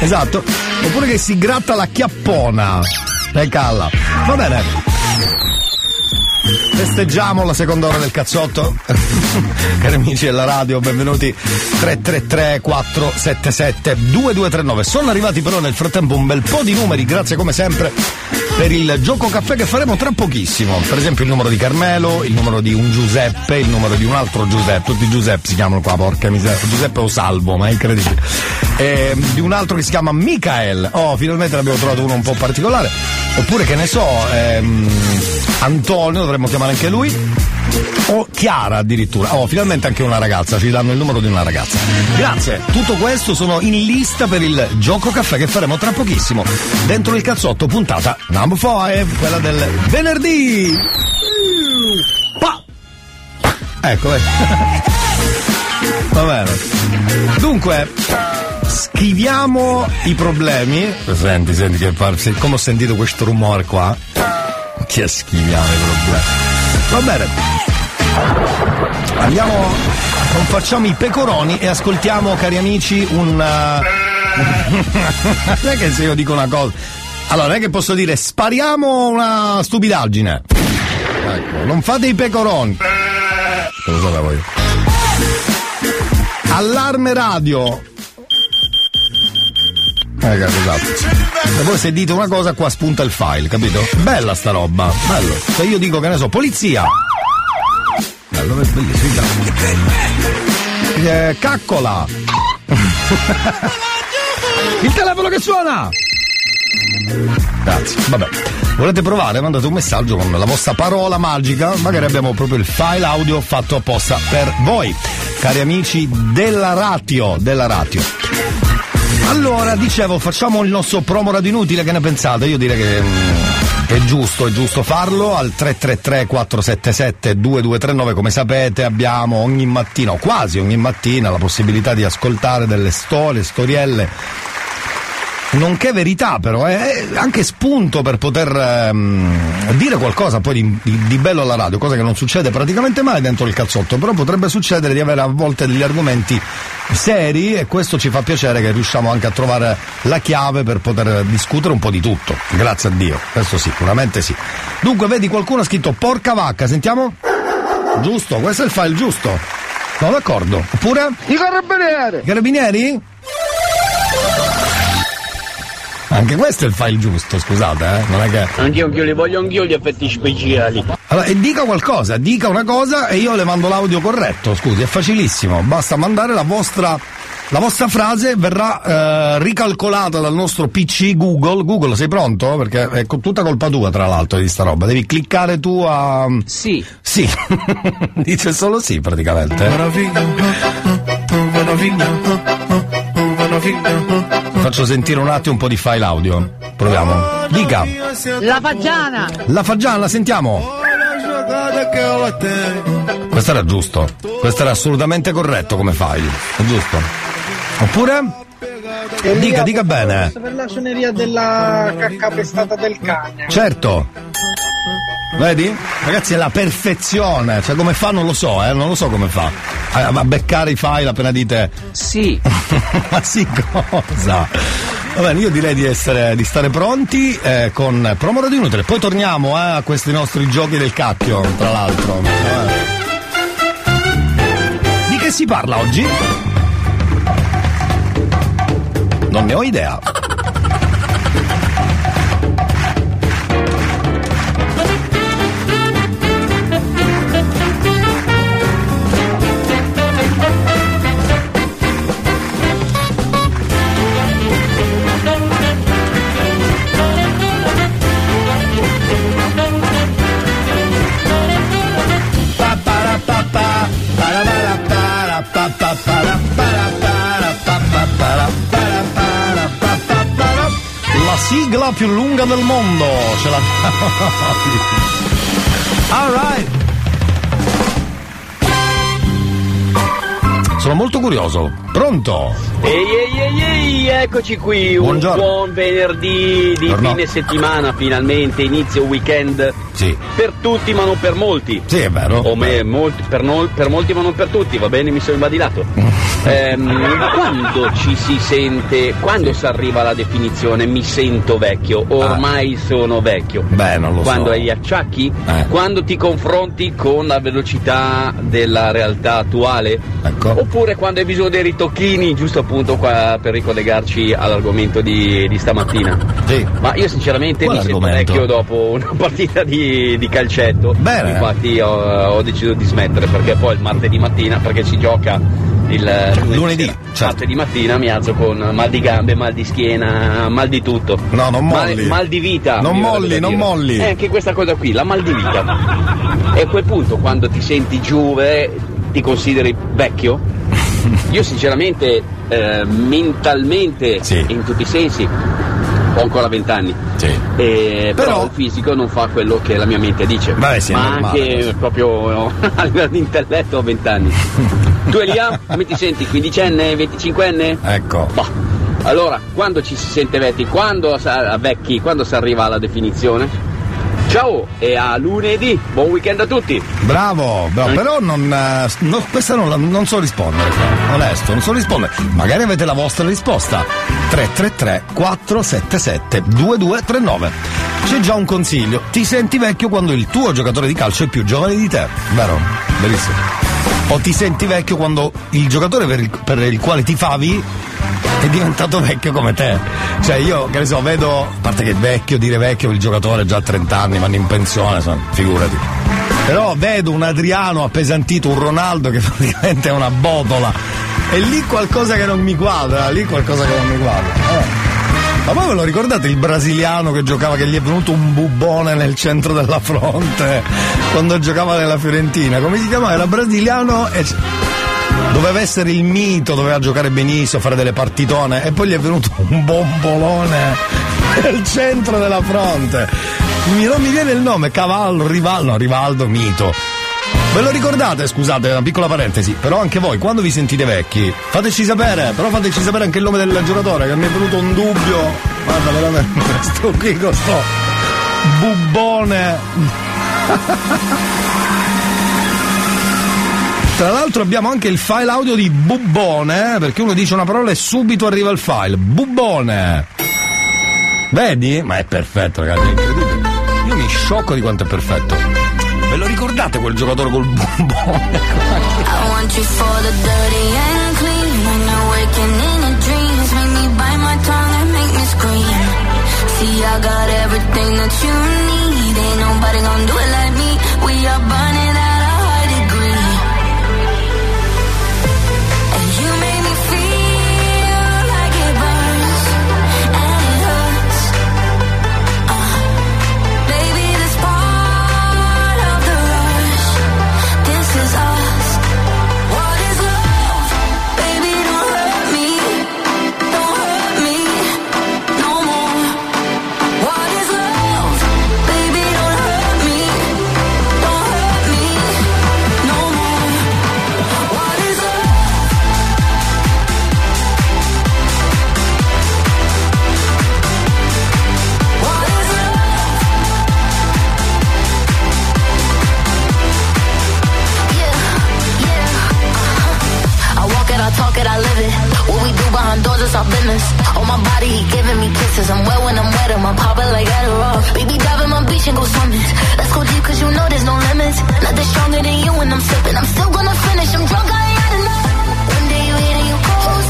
Esatto. Oppure che si gratta la chiappona. E calla. Va bene. Festeggiamo la seconda ora del cazzotto. Cari amici della radio, benvenuti 333 477 2239. Sono arrivati però nel frattempo un bel po' di numeri, grazie come sempre per il gioco caffè che faremo tra pochissimo. Per esempio il numero di Carmelo, il numero di un Giuseppe, il numero di un altro Giuseppe. Tutti Giuseppe si chiamano qua, porca miseria. Giuseppe o Salvo, ma è incredibile. E di un altro che si chiama Michael. Oh, finalmente ne abbiamo trovato uno un po' particolare. Oppure che ne so, ehm, Antonio, dovremmo chiamare anche lui. O Chiara addirittura. Oh, finalmente anche una ragazza, ci danno il numero di una ragazza. Grazie. Tutto questo sono in lista per il gioco caffè che faremo tra pochissimo. Dentro il cazzotto puntata number 5, quella del venerdì. Pa! Ecco, eh. Va bene. Dunque, scriviamo i problemi. Senti, senti che par- come ho sentito questo rumore qua. Che scriviamo i problemi. Va bene. Andiamo, non facciamo i pecoroni e ascoltiamo, cari amici, un. non è che se io dico una cosa. Allora, non è che posso dire spariamo una stupidaggine. Ecco, non fate i pecoroni. Cosa sapevo io? Allarme radio. Ecco, esatto. E poi se dite una cosa qua spunta il file, capito? Bella sta roba, bello. Se io dico che ne so, polizia. Bello, è bellissimo. Eh, caccola. il telefono che suona. Grazie, vabbè. Volete provare? Mandate un messaggio con la vostra parola magica, magari abbiamo proprio il file audio fatto apposta per voi, cari amici della Ratio, della Ratio. Allora, dicevo, facciamo il nostro promo radio inutile, che ne pensate? Io direi che mm, è giusto, è giusto farlo al 333 477 2239, come sapete abbiamo ogni mattina, o quasi ogni mattina, la possibilità di ascoltare delle storie, storielle nonché verità però, è anche spunto per poter ehm, dire qualcosa poi di, di- di bello alla radio, cosa che non succede praticamente mai dentro il cazzotto, però potrebbe succedere di avere a volte degli argomenti seri e questo ci fa piacere che riusciamo anche a trovare la chiave per poter discutere un po' di tutto, grazie a Dio, questo sicuramente sì. Dunque vedi qualcuno ha scritto porca vacca, sentiamo? Giusto, questo è il file giusto. Sono d'accordo. Oppure?
I carabinieri!
I carabinieri? Anche questo è il file giusto, scusate, eh? Non è che.
Anch'io, anch'io li voglio anch'io gli effetti speciali.
Allora, e dica qualcosa, dica una cosa e io le mando l'audio corretto, scusi, è facilissimo, basta mandare la vostra. La vostra frase verrà eh, ricalcolata dal nostro PC Google. Google, sei pronto? Perché è co- tutta colpa tua, tra l'altro, di sta roba. Devi cliccare tu a.
Sì.
Sì. Dice solo sì, praticamente. Faccio sentire un attimo un po' di file audio. Proviamo. Dica.
La fagiana!
La fagiana, sentiamo. Questo era giusto. Questo era assolutamente corretto come file. È giusto. Oppure? Dica, dica bene.
Per la suoneria della cacca pestata del cane.
Certo. Vedi? Ragazzi è la perfezione, cioè come fa non lo so, eh, non lo so come fa. A, a beccare i file appena dite.
Sì.
Ma sì cosa? Va bene, io direi di, essere, di stare pronti eh, con promo radio inutile. Poi torniamo eh, a questi nostri giochi del cacchio, tra l'altro. Eh. Di che si parla oggi? Non ne ho idea. La sigla più lunga del mondo. Ce la Alright. Sono molto curioso. Pronto?
Ehi ehi ehi ehi, eccoci qui, un
Buongiorno.
buon venerdì di
Buongiorno.
fine settimana, finalmente inizio weekend.
Sì.
Per tutti ma non per molti.
Sì, è vero.
O me- molti- per, no- per molti ma non per tutti, va bene, mi sono imbadilato. Ehm, quando ci si sente, quando si arriva alla definizione mi sento vecchio, ormai sono vecchio.
Beh, non lo
quando
so.
hai gli acciacchi?
Eh.
Quando ti confronti con la velocità della realtà attuale?
Ecco.
Oppure quando hai bisogno dei ritocchini, giusto appunto qua per ricollegarci all'argomento di, di stamattina?
Sì.
Ma io sinceramente
Qual
mi sento vecchio dopo una partita di, di calcetto.
Bene.
Infatti ho, ho deciso di smettere perché poi il martedì mattina, perché si gioca il
lunedì,
sera,
certo.
martedì mattina mi alzo con mal di gambe, mal di schiena, mal di tutto.
No, non
Mal-
molli.
Mal, di vita.
Non molli, non
dire.
molli.
E anche questa cosa qui, la mal di vita. E a quel punto quando ti senti giove ti consideri vecchio? Io sinceramente, eh, mentalmente, in tutti i sensi, ho ancora vent'anni. Eh, però,
Però-
il fisico non fa quello che la mia mente dice.
Beh, sì,
Ma
normale,
anche proprio no, a livello di intelletto ho vent'anni. tu Elia, come ti senti? Quindicenne? Venticinquenne?
Ecco.
Boh. Allora, quando ci si sente vecchi? Quando vecchi? Quando si arriva alla definizione? Ciao e a lunedì, buon weekend a tutti!
Bravo, bravo. però non, eh, no, questa non, non so rispondere, onesto, non so rispondere. Magari avete la vostra risposta. 333 477 2239. C'è già un consiglio, ti senti vecchio quando il tuo giocatore di calcio è più giovane di te, vero? Verissimo. O ti senti vecchio quando il giocatore per il, per il quale ti favi è diventato vecchio come te. Cioè io, che ne so, vedo, a parte che vecchio, dire vecchio, il giocatore già 30 anni, vanno in pensione, figurati. Però vedo un Adriano appesantito, un Ronaldo che praticamente è una botola. E lì qualcosa che non mi quadra, lì qualcosa che non mi quadra. Eh. Ma poi ve lo ricordate il brasiliano che giocava, che gli è venuto un bubone nel centro della fronte quando giocava nella Fiorentina? Come si chiamava? Era brasiliano e doveva essere il mito, doveva giocare benissimo, fare delle partitone e poi gli è venuto un bombolone nel centro della fronte. Non mi viene il nome, Cavallo, Rivaldo, no, Rivaldo, mito. Ve lo ricordate? Scusate, una piccola parentesi, però anche voi, quando vi sentite vecchi, fateci sapere, però fateci sapere anche il nome del giocatore, che mi è venuto un dubbio. Guarda, veramente, sto qui con sto bubbone. Tra l'altro abbiamo anche il file audio di bubbone, perché uno dice una parola e subito arriva il file. Bubbone. Vedi? Ma è perfetto, ragazzi, è incredibile. Io mi sciocco di quanto è perfetto. Ve lo ricordate quel giocatore col bubbone?
See, I got everything that you need. Ain't nobody gonna do it like me. We are it's our business. On my body, he giving me kisses. I'm wet when I'm wet, I'm popping like Adderall. Baby, dive in my beach and go swimming. Let's go deep, cause you know there's no limits. Nothing stronger than you when I'm sipping. I'm still gonna finish, I'm drunk, I ain't had enough. One day you hit and you cold,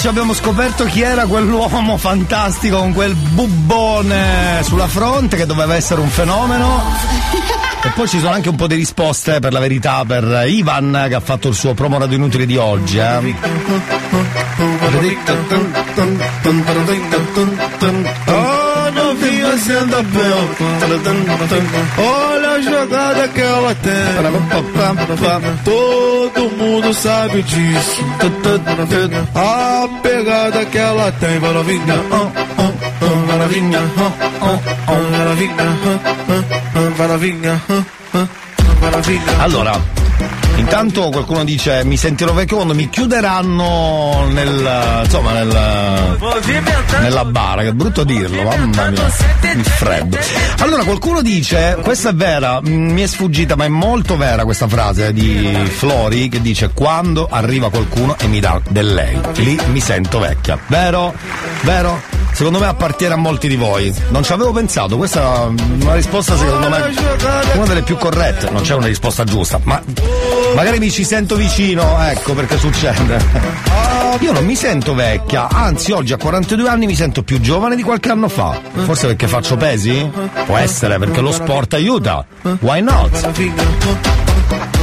amici abbiamo scoperto chi era quell'uomo fantastico con quel bubbone sulla fronte che doveva essere un fenomeno. E poi ci sono anche un po' di risposte per la verità per Ivan che ha fatto il suo promo radio inutile di oggi. Eh.
Oh, novinha sendo a Olha a jogada que ela tem. Todo mundo sabe disso. A pegada que ela tem. Vai novinha, oh, oh, oh, vai novinha, oh, oh, oh, vai novinha, oh, oh, oh, vai novinha, oh, oh, vai novinha.
Allora, intanto qualcuno dice mi sentirò vecchio quando mi chiuderanno nel insomma nel nella bara, che brutto dirlo, mamma mia, il freddo. Allora qualcuno dice, questa è vera, mm, mi è sfuggita, ma è molto vera questa frase di Flori che dice quando arriva qualcuno e mi dà del lei, lì mi sento vecchia. Vero? Vero? Secondo me appartiene a molti di voi. Non ci avevo pensato, questa è una risposta secondo me una delle più corrette, non c'è una risposta giusta, ma magari mi ci sento vicino, ecco perché succede. Io non mi sento vecchia, anzi oggi a 42 anni mi sento più giovane di qualche anno fa. Forse perché faccio pesi? Può essere, perché lo sport aiuta. Why not?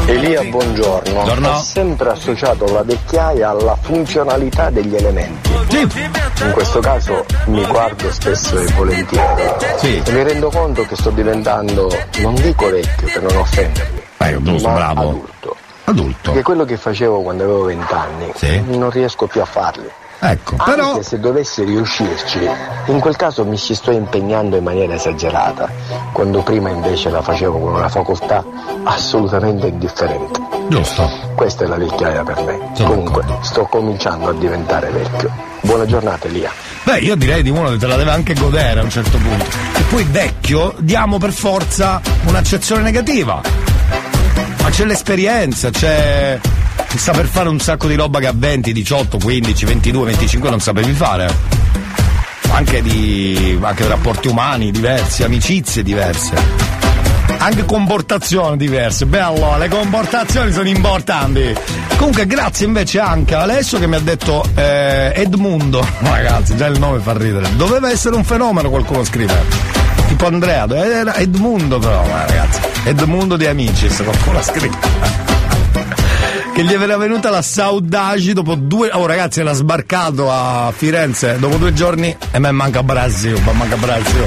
Elia, buongiorno.
Buongiorno.
Ho sempre associato la vecchiaia alla funzionalità degli elementi. In questo caso mi guardo spesso e volentieri. E mi rendo conto che sto diventando, non dico vecchio per non offendermi,
adulto,
ma
bravo.
adulto.
Adulto.
Che quello che facevo quando avevo vent'anni non riesco più a farli.
Ecco,
Anche se dovessi riuscirci, in quel caso mi ci sto impegnando in maniera esagerata, quando prima invece la facevo con una facoltà assolutamente indifferente.
Giusto.
Questa è la vecchiaia per me. Comunque, sto cominciando a diventare vecchio. Buona giornata Elia.
Beh, io direi di uno che te la deve anche godere a un certo punto. E poi vecchio diamo per forza un'accezione negativa. Ma c'è l'esperienza, c'è. Sta per fare un sacco di roba che a 20, 18, 15, 22, 25 non sapevi fare. Anche di. anche rapporti umani diversi, amicizie diverse. Anche comportazioni diverse. Bello, le comportazioni sono importanti. Comunque, grazie invece anche a Alessio che mi ha detto eh, Edmundo. Ragazzi, già il nome fa ridere. Doveva essere un fenomeno, qualcuno scrive. Tipo Andrea, era Edmundo però, ragazzi. Edmundo di amici, se qualcuno ha scritto. Che gli era venuta la saudade dopo due. Oh ragazzi, era sbarcato a Firenze dopo due giorni e me manca Brasil, ma manca Brasil.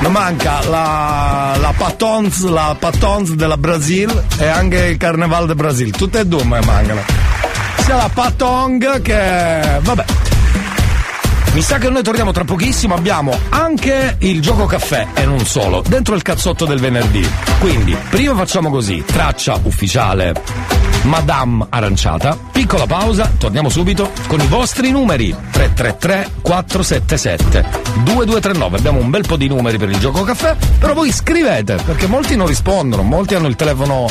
Mi manca la, la Patons, la Patons della Brasil e anche il Carnaval del Brasil. Tutte e due mi mancano. Sia la Patong che. vabbè. Mi sa che noi torniamo tra pochissimo, abbiamo anche il gioco caffè e non solo, dentro il cazzotto del venerdì. Quindi, prima facciamo così, traccia ufficiale Madame Aranciata, piccola pausa, torniamo subito con i vostri numeri 333 477 2239. Abbiamo un bel po' di numeri per il gioco caffè, però voi scrivete perché molti non rispondono, molti hanno il telefono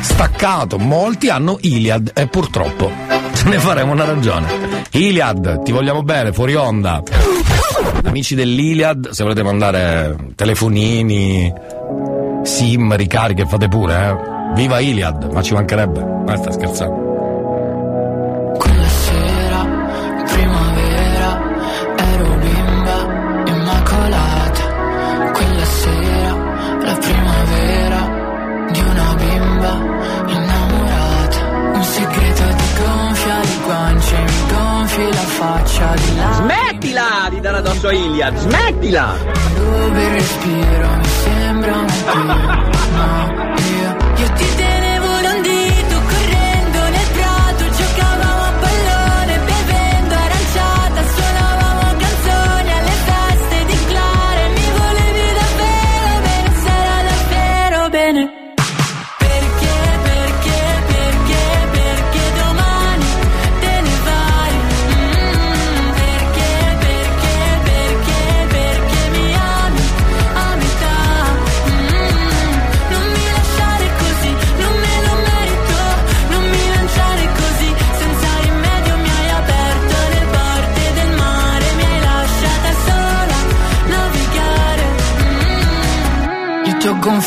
staccato, molti hanno Iliad e purtroppo ne faremo una ragione. Iliad, ti vogliamo bene, fuori onda. Amici dell'Iliad, se volete mandare telefonini, sim, ricariche, fate pure, eh. Viva Iliad, ma ci mancherebbe. Ma sta scherzando.
Smettila di dare addosso a Iliad, smettila!
Dove respiro mi sembra un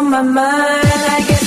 on my mind.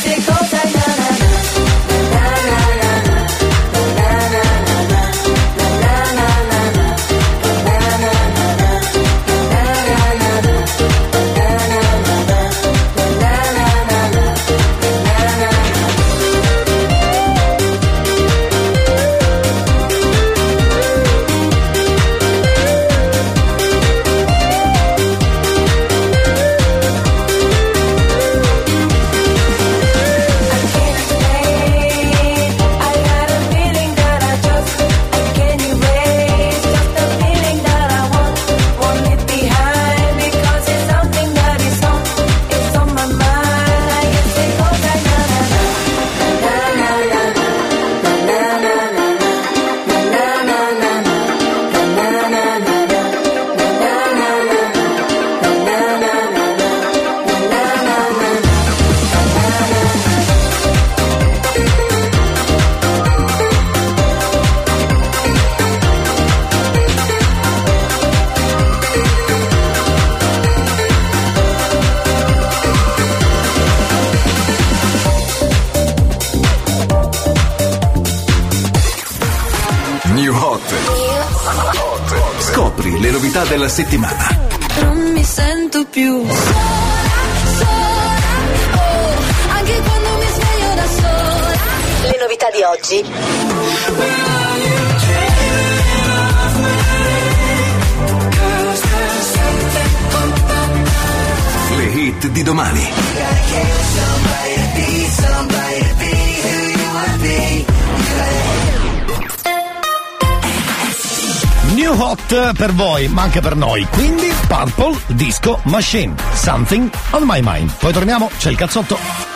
semana. per voi, ma anche per noi. Quindi Purple Disco Machine, Something on My Mind. Poi torniamo, c'è il cazzotto.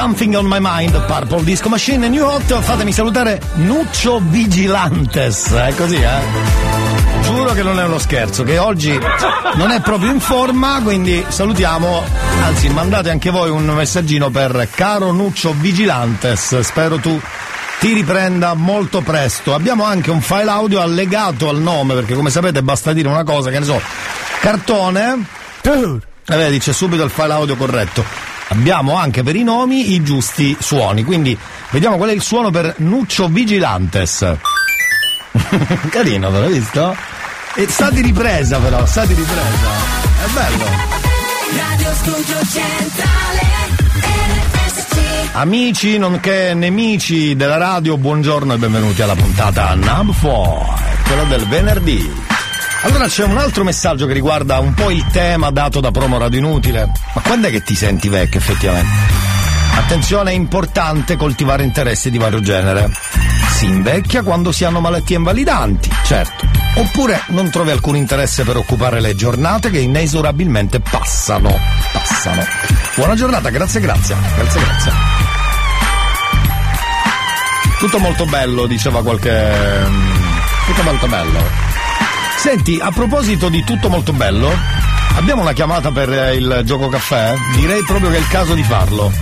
Something on My Mind,
Purple Disco Machine, New Hot, fatemi salutare Nuccio Vigilantes, è così eh? Giuro che non è uno scherzo, che oggi non è proprio in forma, quindi salutiamo, anzi mandate anche voi un messaggino per caro Nuccio Vigilantes, spero tu ti riprenda molto presto. Abbiamo anche un file audio allegato al nome, perché come sapete basta dire una cosa, che ne so, cartone. E eh, vedi, c'è subito il file audio corretto abbiamo anche per i nomi i giusti suoni. Quindi vediamo qual è il suono per Nuccio Vigilantes. Carino, l'hai visto? E sta di ripresa però, sta di ripresa. È bello.
Radio Studio Centrale.
Amici nonché nemici della radio, buongiorno e benvenuti alla puntata NAB4, quella del venerdì. Allora c'è un altro messaggio che riguarda un po' il tema dato da Promo Radio Inutile. Ma quando è che ti senti vecchio effettivamente? Attenzione, è importante coltivare interessi di vario genere. Si invecchia quando si hanno malattie invalidanti, certo. Oppure non trovi alcun interesse per occupare le giornate che inesorabilmente passano. Passano. Buona giornata, grazie, grazie. Grazie, grazie. Tutto molto bello, diceva qualche. Mm, tutto molto bello. Senti, a proposito di tutto molto bello, abbiamo una chiamata per eh, il gioco caffè? Direi proprio che è il caso di farlo.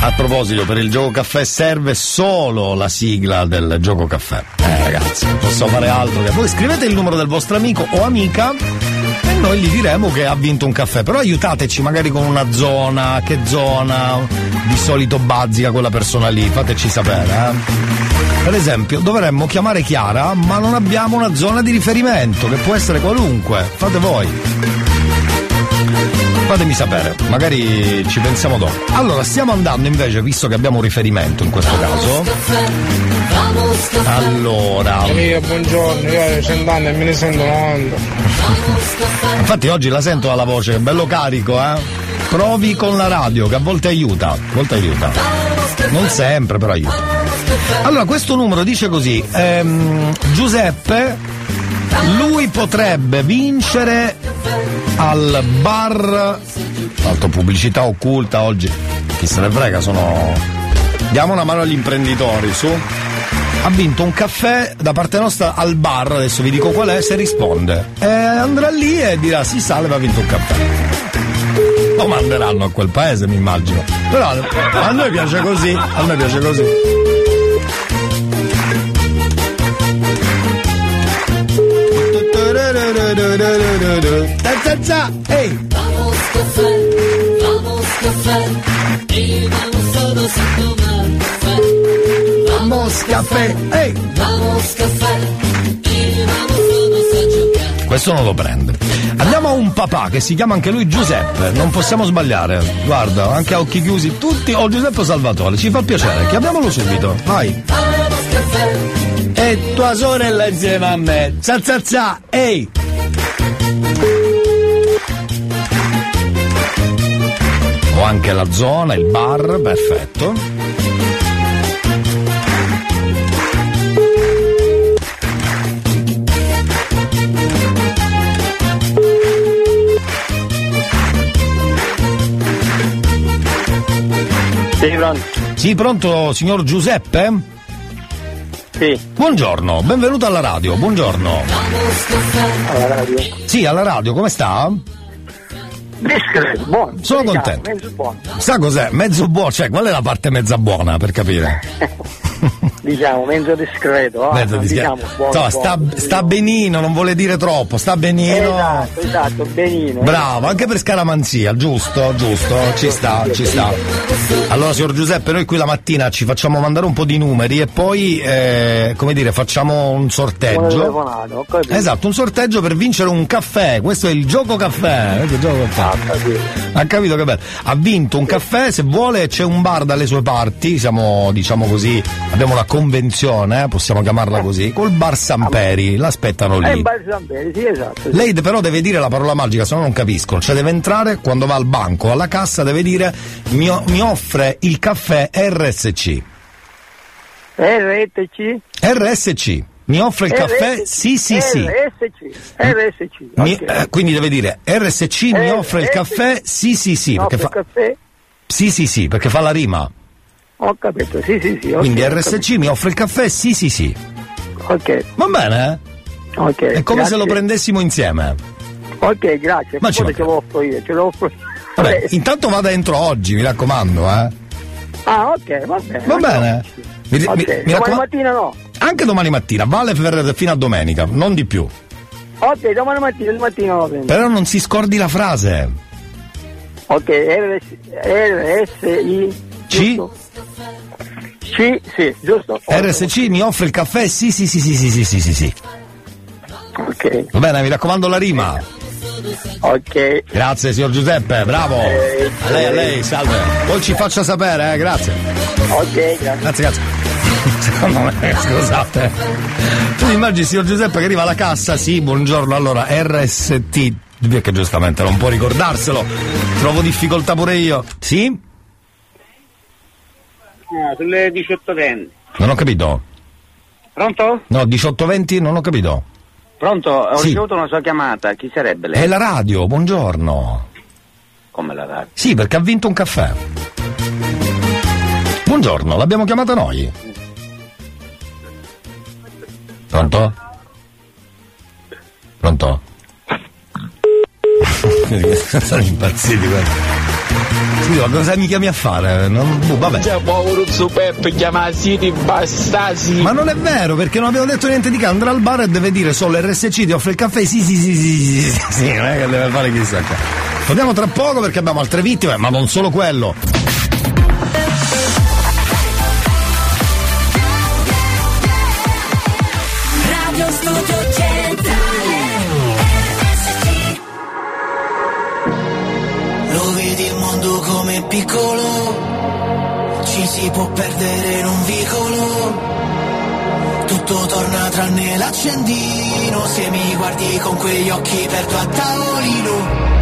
A proposito, per il gioco caffè serve solo la sigla del gioco caffè. Eh ragazzi, non posso fare altro che. Voi scrivete il numero del vostro amico o amica e noi gli diremo che ha vinto un caffè. Però aiutateci magari con una zona, che zona di solito bazzica quella persona lì, fateci sapere, eh. Per esempio, dovremmo chiamare Chiara, ma non abbiamo una zona di riferimento, che può essere qualunque. Fate voi. Fatemi sapere, magari ci pensiamo dopo. Allora, stiamo andando invece, visto che abbiamo un riferimento in questo caso. Allora.
Io buongiorno, io ho 100 anni e me ne sento 90.
Infatti oggi la sento alla voce, bello carico, eh? Provi con la radio, che a volte aiuta, a volte aiuta. Non sempre, però aiuta. Allora, questo numero dice così, ehm, Giuseppe, lui potrebbe vincere al bar, tanto pubblicità occulta oggi, chi se ne frega, sono... Diamo una mano agli imprenditori, su. Ha vinto un caffè da parte nostra al bar, adesso vi dico qual è, se risponde. E andrà lì e dirà si salve, ha vinto un caffè. Lo manderanno a quel paese, mi immagino. Però a noi piace così, a noi piace così. Ehi!
Vamos café, vamos café, y vamos todos a tomar café.
Vamos caffè, ehi!
Vamos café,
Questo non lo prende. Andiamo a un papà che si chiama anche lui Giuseppe, non possiamo sbagliare. Guarda, anche a occhi chiusi, tutti o Giuseppe Salvatore, ci fa piacere, chiamiamolo subito. Vai. E tua sorella insieme a me. Za za za, ehi! Ho anche la zona, il bar, perfetto.
Sì, pronto?
Sì, pronto, signor Giuseppe?
Sì.
Buongiorno, benvenuto alla radio, buongiorno.
Alla radio.
Sì, alla radio, come sta?
Discreto, buono.
Sono contento.
Mezzo buono.
Sa cos'è? Mezzo buono, cioè qual è la parte mezza buona per capire?
Diciamo, mezzo discreto. ah,
Mezzo
non
di
diciamo buono,
No, sta,
buono.
sta benino, non vuole dire troppo, sta benino.
Esatto, esatto, benino.
Bravo, anche per scaramanzia, giusto, giusto, ci sta, ci sta. Allora, signor Giuseppe, noi qui la mattina ci facciamo mandare un po' di numeri e poi, eh, come dire, facciamo un sorteggio. Esatto, un sorteggio per vincere un caffè. Questo è il gioco caffè. Questo è il gioco caffè. Ha capito che bello. Ha vinto un caffè, se vuole c'è un bar dalle sue parti, siamo, diciamo così, abbiamo una convenzione, eh, possiamo chiamarla così, col bar Samperi, l'aspettano
Eh,
lì.
base a Zamberi, sì, esatto.
Lei però deve dire la parola magica, se no non capiscono. Cioè deve entrare quando va al banco, alla cassa, deve dire mi, mi offre il caffè RSC.
RSC?
RSC. Mi offre il caffè?
RSC.
Sì, sì, sì.
RSC. RSC.
Mi-
ok.
eh, quindi deve dire RSC mi offre il caffè? Sì, sì, sì. Perché
per
fa,
caffè?
sì, sì, sì, perché fa la rima.
Ho capito, sì, sì, sì.
Quindi
ho
RSC mi offre il caffè? Sì, sì, sì.
capito. Ok,
Va bene? eh?
ok.
È come se
grazie.
lo prendessimo insieme.
Ok, grazie.
Ma
poi ce lo offro io, ce lo offro io.
Vabbè, intanto vada entro oggi, mi raccomando, eh.
Ah, ok, va bene.
Va bene? Mi, mi-
Ok,
mi
domani mattina no.
Anche domani mattina, vale per, fino a domenica, non di più.
Ok, domani mattina, mattina lo prendo.
Però non si scordi la frase.
Ok, RS, RSI.
C?
giusto? C, sì, sì, giusto.
RSC mi offre il caffè? Sì, sì, sì, sì, sì, sì, sì, sì. sì.
Ok.
Va bene, mi raccomando la rima.
Ok.
Grazie signor Giuseppe, bravo. Okay. A lei, a lei, salve. Poi ci faccia sapere, eh, grazie.
Ok, grazie.
Grazie, grazie. Secondo me, scusate. Tu immagini signor Giuseppe che arriva alla cassa? Sì, buongiorno, allora RST, che giustamente non può ricordarselo. Trovo difficoltà pure io. Sì?
Ah, sulle 18.20.
Non ho capito.
Pronto?
No, 1820 non ho capito.
Pronto? Ho
Sì.
ricevuto una sua chiamata. Chi sarebbe lei?
È la radio, buongiorno.
Come la radio?
Sì, perché ha vinto un caffè. Buongiorno, l'abbiamo chiamata noi. Pronto? Pronto? Sono impazziti quelli. Scusi, ma cosa mi chiami a fare? Non, boh, vabbè.
C'è povero Peppe chiama Siti Bastasi.
Ma non è vero, perché non abbiamo detto niente di che. Andrà al bar e deve dire solo RSC ti offre il caffè. Sì, sì, sì, sì, sì, sì, sì, non è che deve fare chissà che. Torniamo tra poco perché abbiamo altre vittime, ma non solo quello.
Piccolo, ci si può perdere in un vicolo. Tutto torna tranne l'accendino, se mi guardi con quegli occhi perdo a tavolino.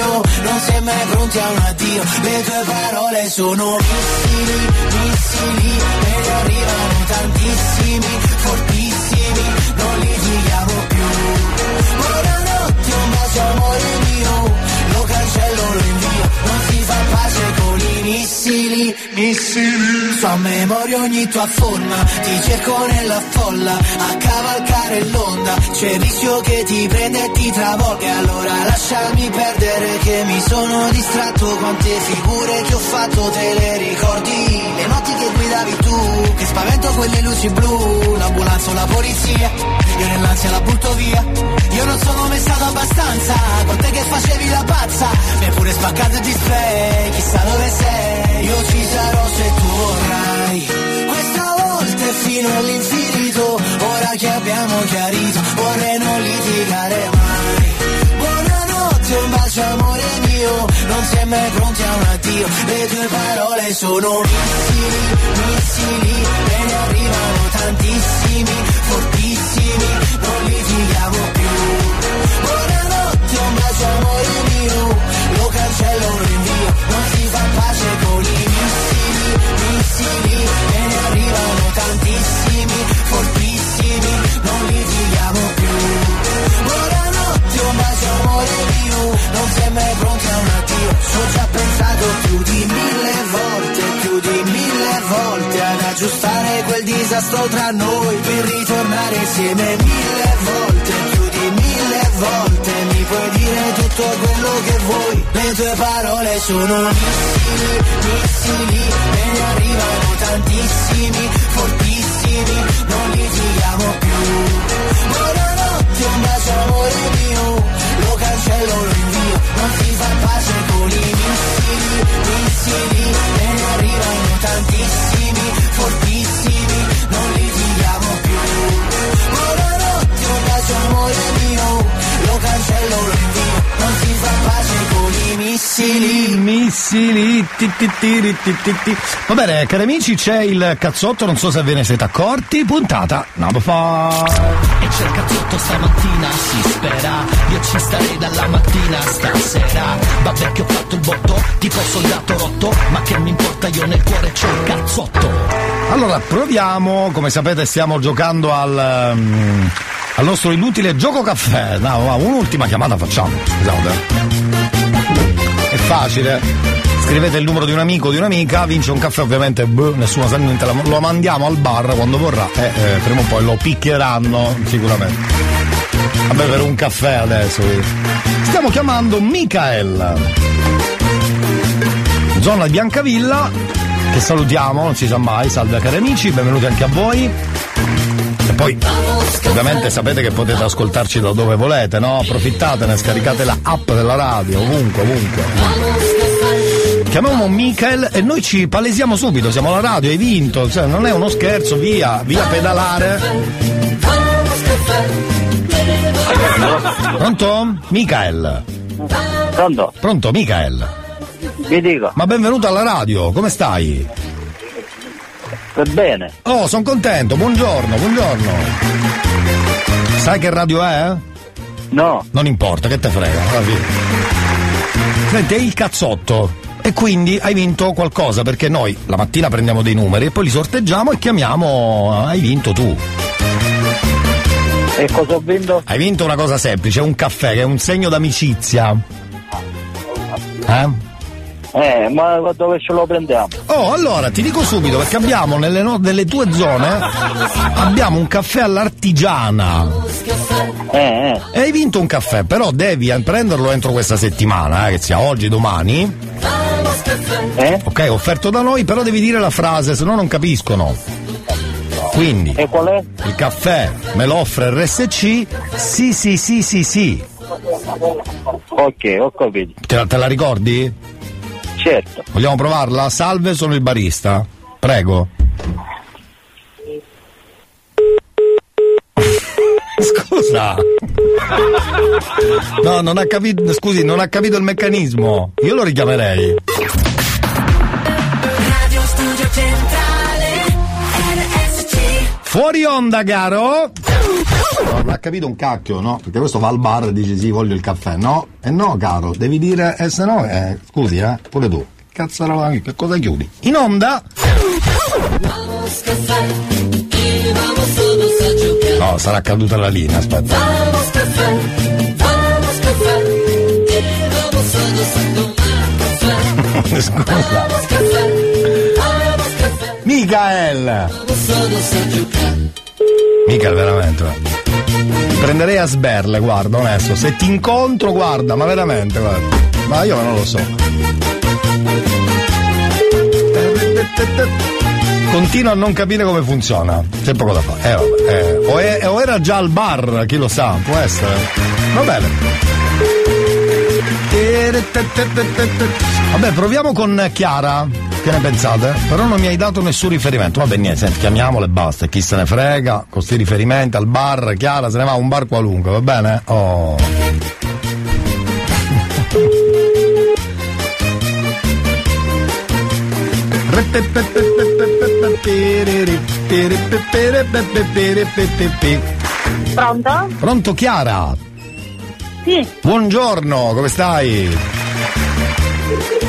mio, non si è mai pronti a un addio, le tue parole sono missili, missili, me ne arrivano tantissimi, memoria ogni tua forma, ti cerco nella folla, a cavalcare l'onda, c'è il che ti prenda e ti travolga, allora lasciami perdere che mi sono distratto, quante figure che ho fatto te le ricordi, le notti che guidavi tu, che spavento quelle luci blu, l'ambulanza o la polizia, io nell'ansia la butto via, io non sono mai stato abbastanza, con te che facevi la pazza, mi hai pure spaccato il display, chissà dove sei, io ci sarò se tu vorrai, questa volta è fino all'infinito, ora che abbiamo chiarito, vorrei non litigare mai. Buonanotte, un bacio amore mio, non si è mai pronti a un addio, le tue parole sono missili, missili, me ne arrivano tantissimi, fortissimi, non litighiamo più. Buonanotte, un bacio amore mio, lo cancello, lo invio, non si fa pace con i missili, missili, me ne arrivano tantissimi, fortissimi, non litighiamo più. Buonanotte, un bacio amore mio, non è mai pronti a un addio, ci ho già pensato più di mille volte, più di mille volte ad aggiustare quel disastro tra noi per ritornare insieme mille volte, più di mille volte puoi dire tutto quello che vuoi, le tue parole sono missili, missili, me ne arrivano tantissimi, fortissimi, non litighiamo più. Buonanotte, un bacio amore mio, lo cancello, lo invio, non si fa pace con i missili, missili, me ne arrivano tantissimi, fortissimi, non litighiamo più. Buonanotte, bacio amore mio, lo cancello, lo invio, non si fa pace con i missili.
Missili. ti, ti, ti, ti, ti, ti. Va bene, cari amici, c'è il cazzotto, non so se ve ne siete accorti. Puntata number five.
E c'è il cazzotto stamattina, si spera Io ci starei dalla mattina stasera Vabbè che ho fatto il botto, tipo soldato rotto Ma che mi importa, io nel cuore c'ho il cazzotto
Allora, proviamo, come sapete stiamo giocando al, mm, al nostro inutile gioco caffè. No, ma un'ultima chiamata facciamo. È facile. Scrivete il numero di un amico o di un'amica, vince un caffè, ovviamente boh, nessuno sa niente, lo mandiamo al bar quando vorrà e eh, prima o poi lo picchieranno sicuramente. A bere un caffè adesso. Stiamo chiamando Michael. Zona di Biancavilla, che salutiamo, non si sa mai, salve cari amici, benvenuti anche a voi. E poi, ovviamente sapete che potete ascoltarci da dove volete, no? Approfittatene, scaricate la app della radio, ovunque, ovunque. Chiamiamo Michael e noi ci palesiamo subito, siamo alla radio, hai vinto, cioè non è uno scherzo, via, via pedalare. Pronto? Michael.
Pronto?
Pronto, Michael.
Vi dico.
Ma benvenuto alla radio, come stai?
Va bene.
Oh, sono contento, buongiorno, buongiorno. Sai che radio è?
No.
Non importa, che te frega, alla fine. Senti, è il cazzotto. E quindi hai vinto qualcosa perché noi la mattina prendiamo dei numeri e poi li sorteggiamo e chiamiamo. Hai vinto tu.
E cosa ho vinto?
Hai vinto una cosa semplice, un caffè che è un segno d'amicizia. Eh?
Eh, ma dove ce lo prendiamo?
Oh, allora ti dico subito perché abbiamo nelle, no- nelle tue zone abbiamo un caffè all'artigiana.
Eh,
E hai vinto un caffè, però devi eh, prenderlo entro questa settimana, eh, che sia oggi, domani.
Eh?
Ok, offerto da noi, però devi dire la frase, se no non capiscono. Quindi.
E qual è?
Il caffè me lo offre RSC? Sì, sì, sì, sì, sì.
Ok, ho capito.
Te la, te la ricordi?
Certo.
Vogliamo provarla? Salve, sono il barista. Prego. Scusa. No, non ha capito, scusi, non ha capito il meccanismo. Io lo richiamerei.
Radio Studio Centrale RSC
Fuori onda, caro! Ha capito un cacchio, no? Perché questo va al bar e dice sì, voglio il caffè. No, e no, caro, devi dire, eh, se no, eh, scusi, eh, pure tu. Cazzarola, che cosa chiudi? In onda? No, sarà caduta la linea, aspetta. Scusa. Michael!
Vamos todos a giocare
Michael, veramente. Ti prenderei a sberle, guarda, onesto. Se ti incontro, guarda, ma veramente, guarda. Ma io non lo so. Continuo a non capire come funziona. C'è poco da fare. Eh, vabbè, eh. O, è- o era già al bar, chi lo sa, può essere. Va bene. Vabbè, proviamo con Chiara. Che ne pensate? Però non mi hai dato nessun riferimento. Vabbè, niente, senti, chiamiamole e basta. Chi se ne frega, con questi riferimenti al bar, Chiara se ne va a un bar qualunque, va bene? Oh.
Pronto?
Pronto Chiara?
Sì,
Buongiorno, come stai?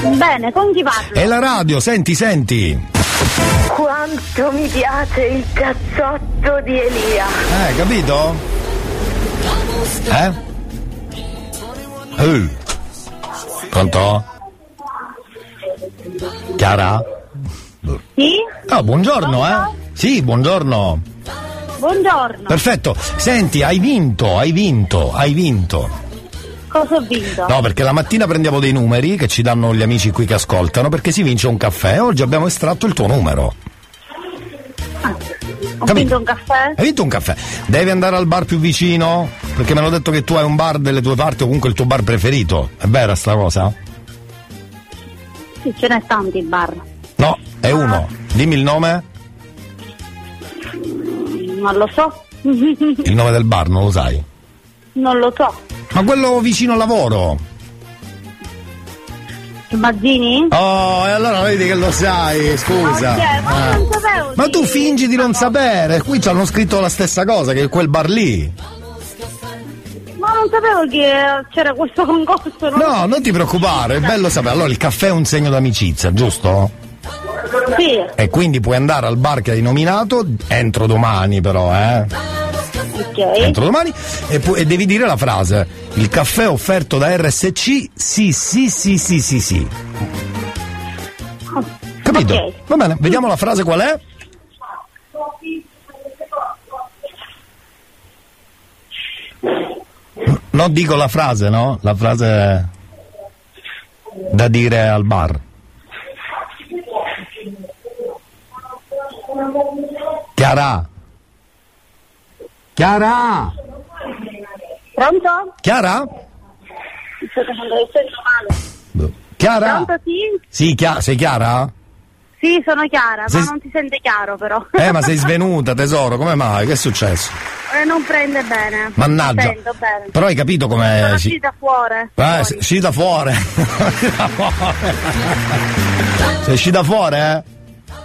Bene, con chi parlo?
È la radio, senti, senti.
Quanto mi piace il cazzotto di Elia.
Eh, capito? Eh? Eh. Pronto? Chiara?
Sì?
Ah, buongiorno, eh? Sì, buongiorno.
Buongiorno.
Perfetto. Senti, hai vinto, hai vinto, hai vinto.
Cosa ho vinto?
No, perché la mattina prendiamo dei numeri che ci danno gli amici qui che ascoltano perché si vince un caffè. Oggi abbiamo estratto il tuo numero.
Ho vinto un caffè?
Hai vinto un caffè. Devi andare al bar più vicino? Perché mi hanno detto che tu hai un bar delle tue parti o comunque il tuo bar preferito. È vera sta cosa?
Sì, ce n'è tanti il bar.
No, è uno. Dimmi il nome.
Non lo so.
Il nome del bar, non lo sai.
non lo so.
Ma quello vicino al lavoro.
Mazzini?
Oh, e allora vedi che lo sai, scusa.
Ok, ma non sapevo.
Ma tu fingi di non sapere, qui ci hanno scritto la stessa cosa, che è quel bar lì.
Ma non sapevo che c'era questo concorso. non-
No, non ti preoccupare, è bello sapere. Allora il caffè è un segno d'amicizia, giusto?
Sì,
E quindi puoi andare al bar che hai nominato, entro domani però, eh?
Ok.
Entro domani, e, pu- e devi dire la frase. Il caffè offerto da RSC, sì, sì, sì, sì, sì, sì. Capito?
Ok.
Va bene, vediamo la frase qual è? Non dico la frase, no? La frase da dire al bar. Chiara, Chiara?
Pronto?
Chiara? Chiara?
Pronto, sì?
Sì, Chia- sei Chiara?
Sì, sono Chiara,
Sei-
ma non si sente chiaro però.
Eh, ma sei svenuta, tesoro, come mai? Che è successo?
Eh, non prende bene.
Mannaggia.
Non sento bene.
Però hai capito
Sono
come si...
uscita fuori.
Eh, sei uscita fuori. sei uscita fuori, eh?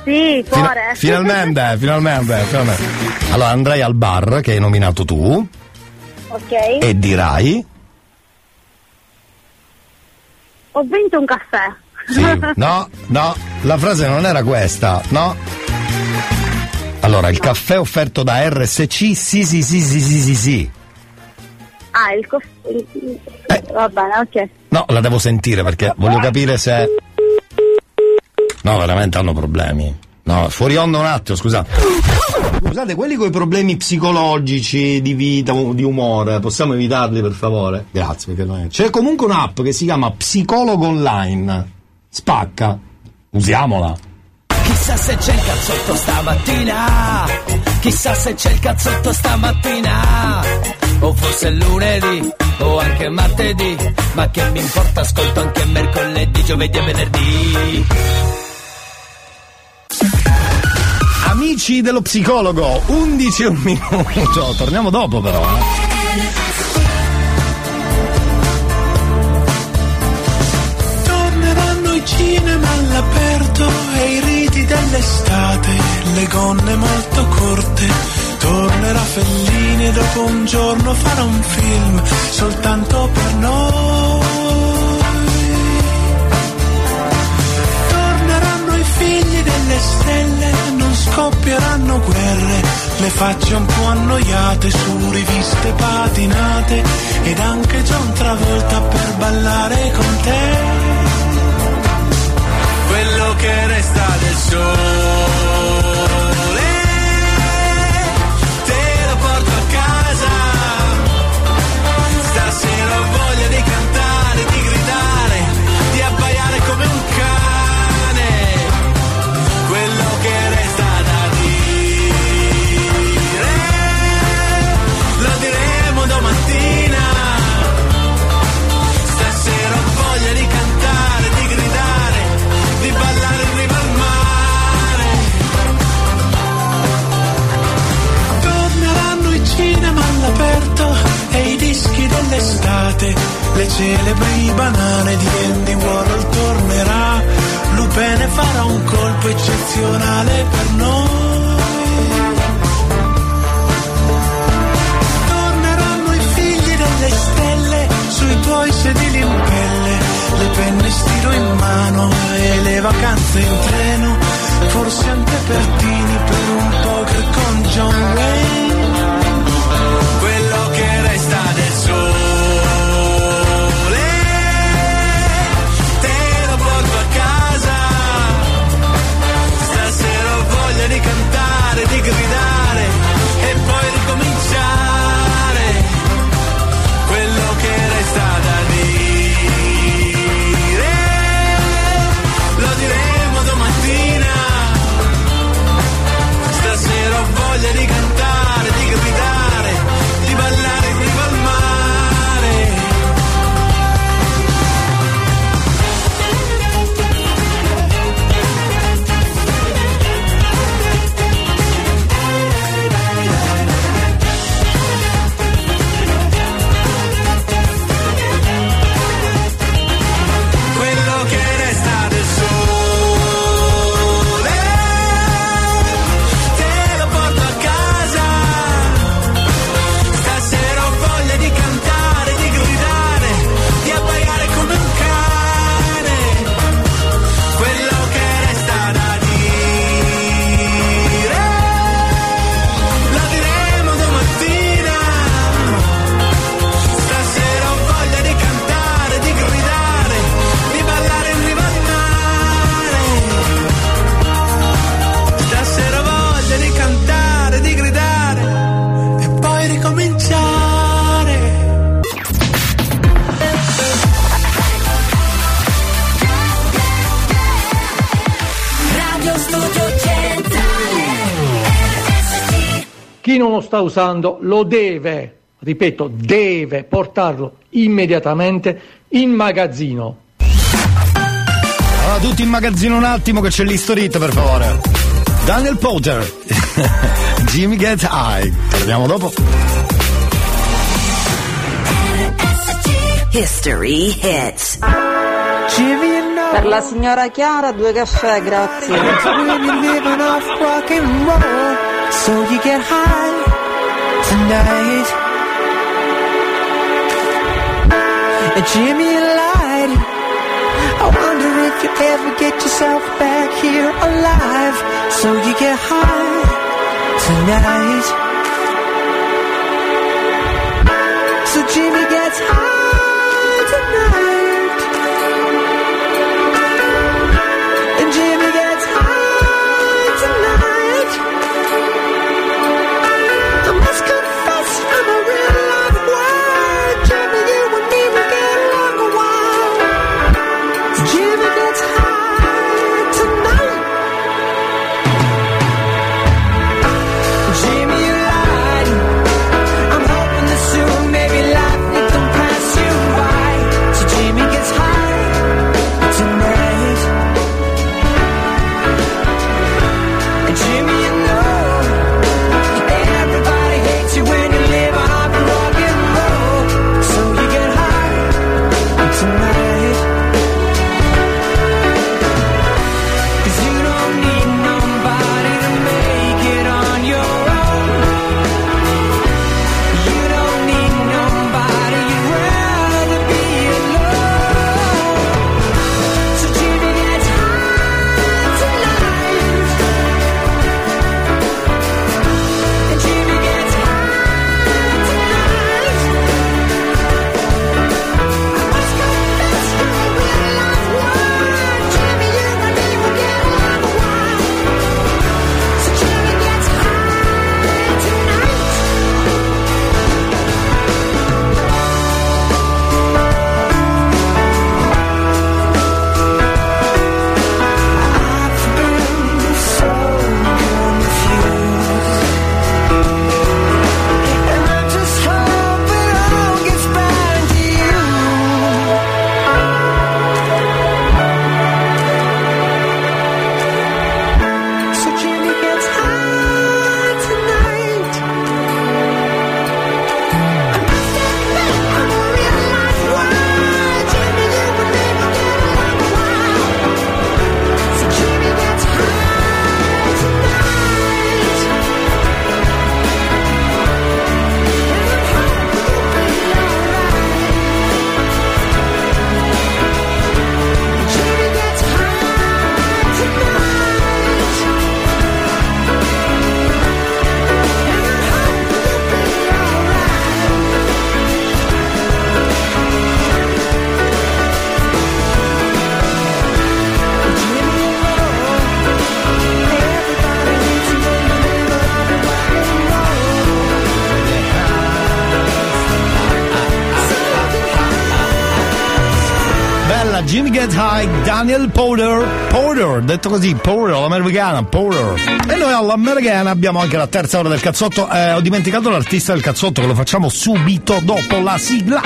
Sì,
Fina-
fuori.
finalmente, finalmente, finalmente. Allora andrai al bar che hai nominato tu
ok.
e dirai.
Ho vinto un caffè.
Sì, no, no, la frase non era questa, no? Allora, il caffè offerto da RSC, sì, sì, sì, sì, sì, sì, sì.
Ah, il caffè. Va bene, ok.
No, la devo sentire perché voglio capire se. No, veramente hanno problemi. No, fuori onda un attimo, scusate. Scusate, quelli con i problemi psicologici, di vita, di umore, possiamo evitarli per favore? Grazie, perché non è- C'è comunque un'app che si chiama Psicologo Online. Spacca. Usiamola.
Chissà se c'è il cazzotto stamattina Chissà se c'è il cazzotto stamattina O forse è lunedì o anche martedì Ma che mi importa, ascolto anche mercoledì, giovedì e venerdì
Amici dello psicologo, 11 e un minuto. Torniamo dopo però, eh.
Cinema all'aperto e i riti dell'estate, le gonne molto corte. Tornerà Fellini dopo un giorno farà un film soltanto per noi. Delle stelle, non scoppieranno guerre, le facce un po' annoiate su riviste patinate ed anche John Travolta per ballare con te. Quello che resta del sole, dell'estate, le celebri banane di Andy Warhol tornerà, Lupene farà un colpo eccezionale per noi. Torneranno i figli delle stelle sui tuoi sedili in pelle, le penne stiro in mano e le vacanze in treno, forse anche Pertini per un poker con John Wayne. Quello che resta del sole, di cantare, di gridare e poi ricominciare.
Chi non lo sta usando lo deve, ripeto, deve portarlo immediatamente in magazzino.
Allora, tutti in magazzino un attimo che c'è l'historit, per favore. Daniel Potter, Jimmy Gets High. Torniamo dopo.
History hits.
Per la signora Chiara due caffè, grazie.
So you get high tonight. And Jimmy lied. I wonder if you ever get yourself back here alive, so you get high tonight.
Get High, Daniel Powder. Powder, detto così, Powder, l'americana, Powder. E noi all'americana abbiamo anche la terza ora del cazzotto. Eh, ho dimenticato l'artista del cazzotto che lo facciamo subito dopo la sigla.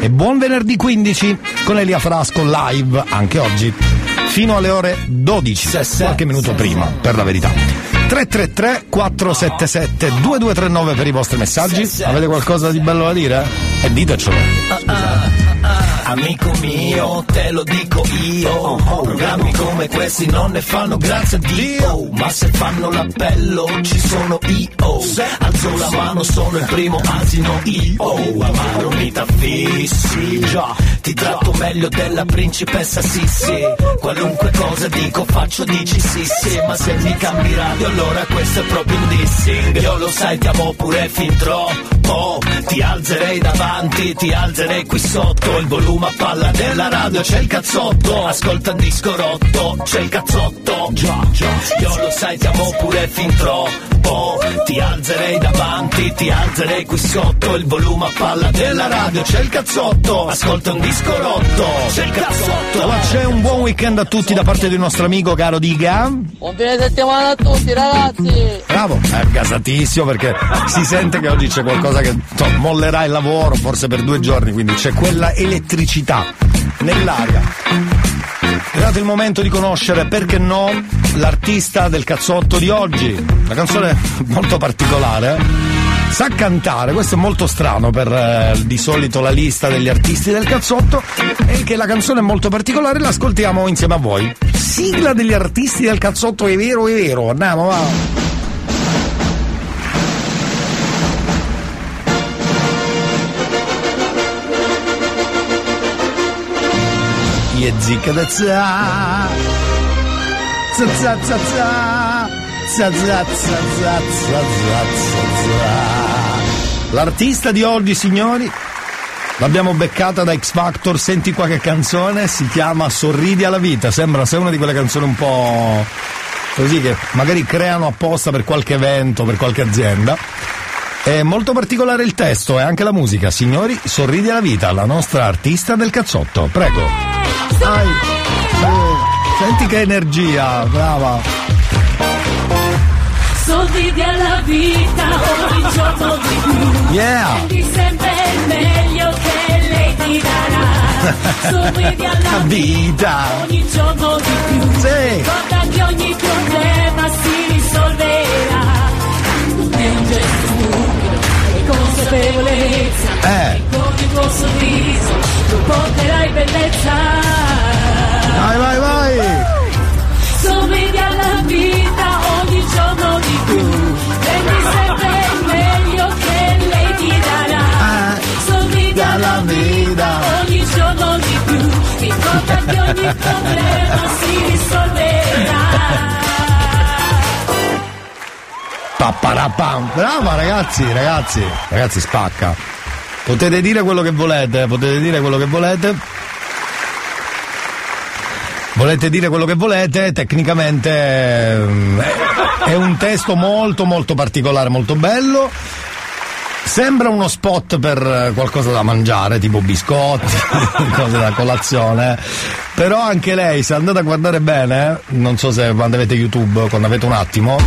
E buon venerdì 15 con Elia Frasco live anche oggi fino alle ore 12, qualche minuto prima, per la verità. 333 477 2239 per i vostri messaggi. Avete qualcosa di bello da dire? E ditecelo.
Amico mio, te lo dico io. Programmi come questi non ne fanno grazie a Dio. Ma se fanno l'appello ci sono io. Alzo la mano, sono il primo asino io. Ma non mi t'affissi. Già, ti tratto meglio della principessa Sissi. Qualunque cosa dico faccio dici sì sì Ma se mi cambi radio allora questo è proprio un dissing. Io lo sai ti amo pure fin troppo Ti alzerei davanti, ti alzerei qui sotto. Il volume a palla della radio c'è il cazzotto. Ascolta un disco rotto, c'è il cazzotto. Già, già, io lo sai ti amo pure fin troppo po'. Ti alzerei davanti, ti alzerei qui sotto. Il volume a palla della radio, c'è il cazzotto. Ascolta un disco rotto, c'è il cazzotto.
Allora c'è un buon weekend a tutti da parte di nostro amico caro Diga.
Buon fine settimana a tutti ragazzi!
Bravo, è gasatissimo perché si sente che oggi c'è qualcosa che to, mollerà il lavoro, forse per due giorni, quindi c'è quella elettricità nell'aria. È arrivato il momento di conoscere, perché no, l'artista del cazzotto di oggi. Una canzone molto particolare. Sa cantare, questo è molto strano per eh, di solito la lista degli artisti del cazzotto, e che la canzone è molto particolare, l'ascoltiamo insieme a voi. Sigla degli artisti del cazzotto, è vero, è vero, andiamo, va. je zika da za za za za za za za za za za, ca ca. L'artista di oggi, signori, L'abbiamo beccata da X Factor, senti qua che canzone, si chiama Sorridi alla vita, sembra se una di quelle canzoni un po' così che magari creano apposta per qualche evento, per qualche azienda. È molto particolare il testo e anche la musica, signori, Sorridi alla vita, la nostra artista del cazzotto, prego. Dai. Eh, Senti che energia, brava.
Sorridi alla vita ogni giorno di più.
Yeah.
Prendi sempre il meglio che lei ti darà. Sorridi alla
vita
ogni giorno di più.
Sì.
Guarda che ogni problema si risolverà. Gesto stupido e consapevolezza.
Eh.
Il tuo sorriso tu porterai bellezza.
Vai, vai, vai.
Sorridi alla vita ogni giorno di più. Prendi sempre il meglio che lei ti darà. Sorridi alla vita ogni giorno di più. Ricorda che ogni problema si risolverà.
Papparapam. Brava ragazzi, ragazzi, ragazzi spacca. Potete dire quello che volete, potete dire quello che volete. Volete dire quello che volete, tecnicamente ehm, è, un testo molto molto particolare, molto bello. Sembra uno spot per eh, qualcosa da mangiare, tipo biscotti, cose da colazione. Però anche lei, se andate a guardare bene, non so se quando avete YouTube, quando avete un attimo,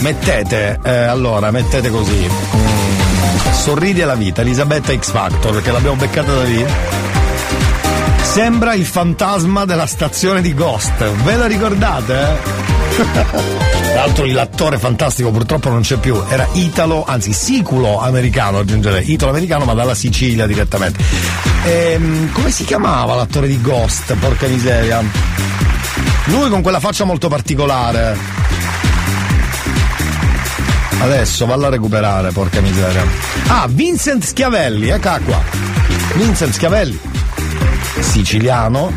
mettete, eh, allora, mettete così. Sorridi alla vita, Elisabetta X Factor, che l'abbiamo beccata da lì. Sembra il fantasma della stazione di Ghost. Ve la ricordate? eh? Tra l'altro l'attore fantastico purtroppo non c'è più, era italo, anzi siculo americano aggiungerei, italo americano ma dalla Sicilia direttamente. Ehm, come si chiamava l'attore di Ghost? Porca miseria. Lui con quella faccia molto particolare. Adesso valla a recuperare, porca miseria. Ah, Vincent Schiavelli, ecco qua. Vincent Schiavelli, siciliano,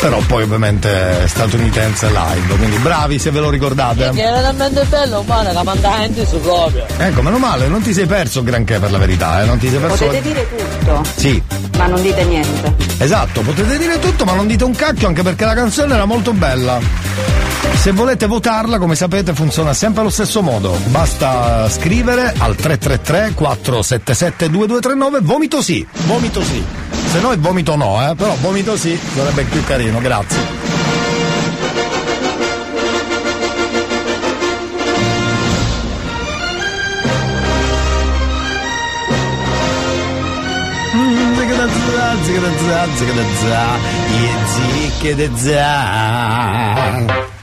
però poi ovviamente statunitense live, quindi bravi se ve lo ricordate.
Che era talmente bello, umano, che manda gente su proprio.
Ecco, meno male, non ti sei perso granché per la verità, eh? non ti sei perso.
Potete dire tutto,
Sì,
ma non dite niente.
esatto, potete dire tutto, ma non dite un cacchio anche perché la canzone era molto bella. Se volete votarla, come sapete, funziona sempre allo stesso modo. Basta scrivere al 333 477 2239 vomito sì, vomito sì. Se no è vomito no, eh? Però vomito sì, sarebbe più carino, grazie. Zicca-da-za, zicca-da-za, zicca-da-za, yeah, zicca-da-za.
Dancehall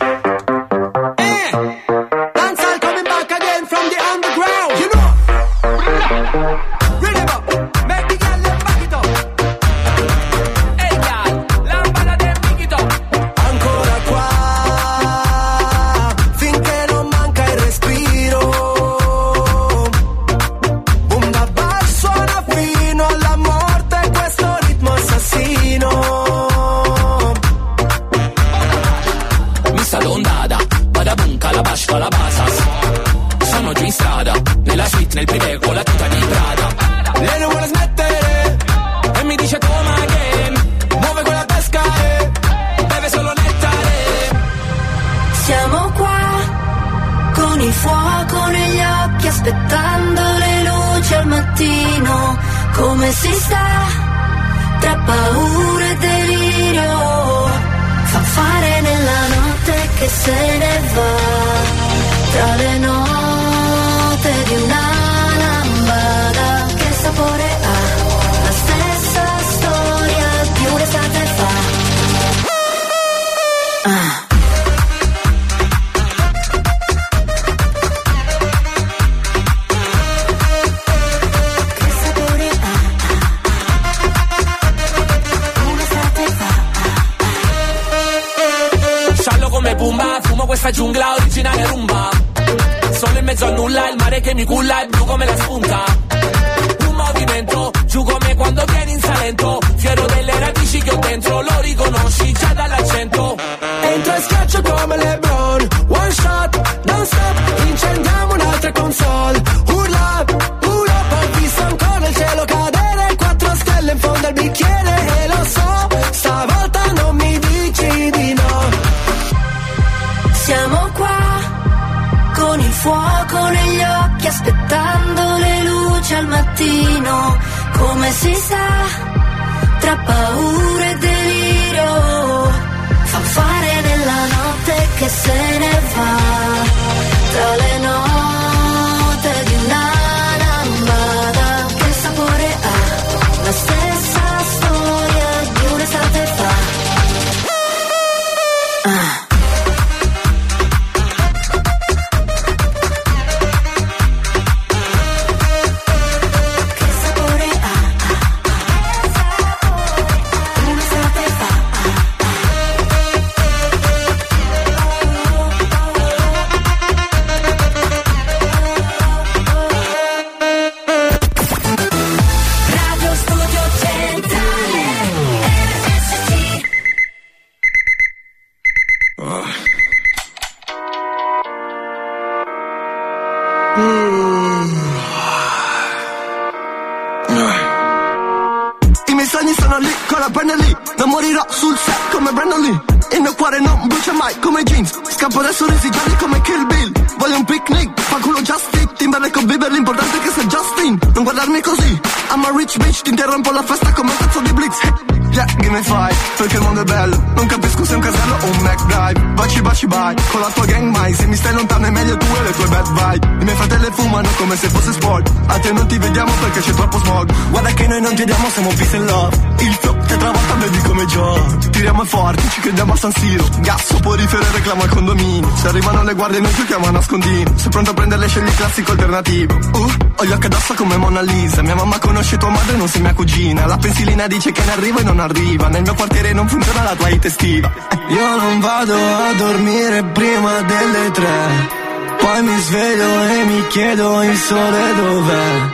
le
guardie noi giochiamo a nascondino Sei pronto a prenderle scegli il classico alternativo. Uh, ho gli occhi addosso come Mona Lisa. Mia mamma conosce tua madre, non sei mia cugina. La pensilina dice che ne arriva e non arriva. Nel mio quartiere non funziona la tua hit estiva. Io non vado a dormire prima delle tre. Poi mi sveglio e mi chiedo il sole dov'è.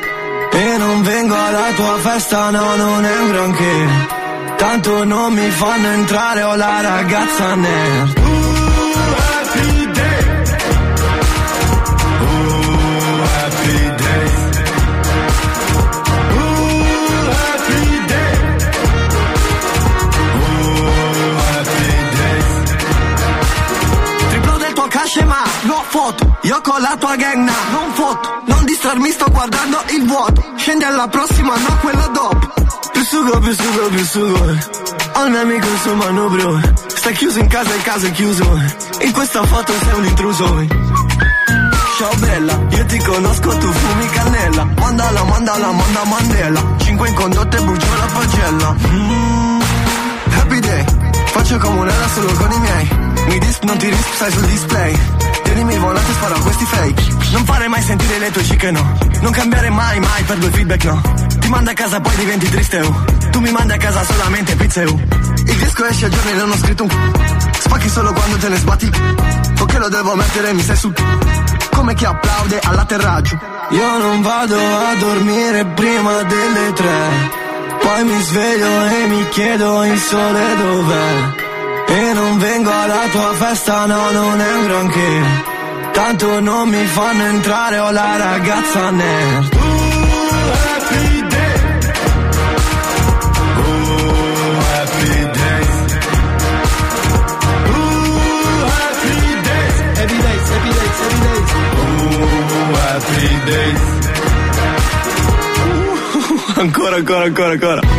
E non vengo alla tua festa, no, non è un granché. Tanto non mi fanno entrare, ho la ragazza nerd del tuo cash ma no foto. Io con la tua gang na, non foto. Non distrarmi sto guardando il vuoto. Scendi alla prossima no quella dopo. Più sugo più sugo più sugo. Ho il mio amico sul manubrio Stai chiuso in casa il caso è chiuso. In questa foto sei un intruso. Ciao bella, io ti conosco, tu fumi cannella. Mandala, mandala, manda Mandela. Cinque in condotte, brucio la pagella. Mm, Happy day, faccio comunella solo con i miei Mi disp, non ti risp, stai sul display Tienimi il volante, sparo a questi fake Non fare mai sentire le tue chique, no Non cambiare mai, mai per due feedback, no Ti manda a casa, poi diventi triste, oh Tu mi mandi a casa solamente pizze, oh Il disco esce a giorni non ho scritto un. Spacchi solo quando te ne sbatti Ok lo devo mettere, mi sei su come chi applaude all'atterraggio. Io non vado a dormire prima delle tre. Poi mi sveglio e mi chiedo il sole dov'è. E non vengo alla tua festa, no, non è un granché. Tanto non mi fanno entrare, ho la ragazza nerd.
Ancora, ancora, ancora, ancora.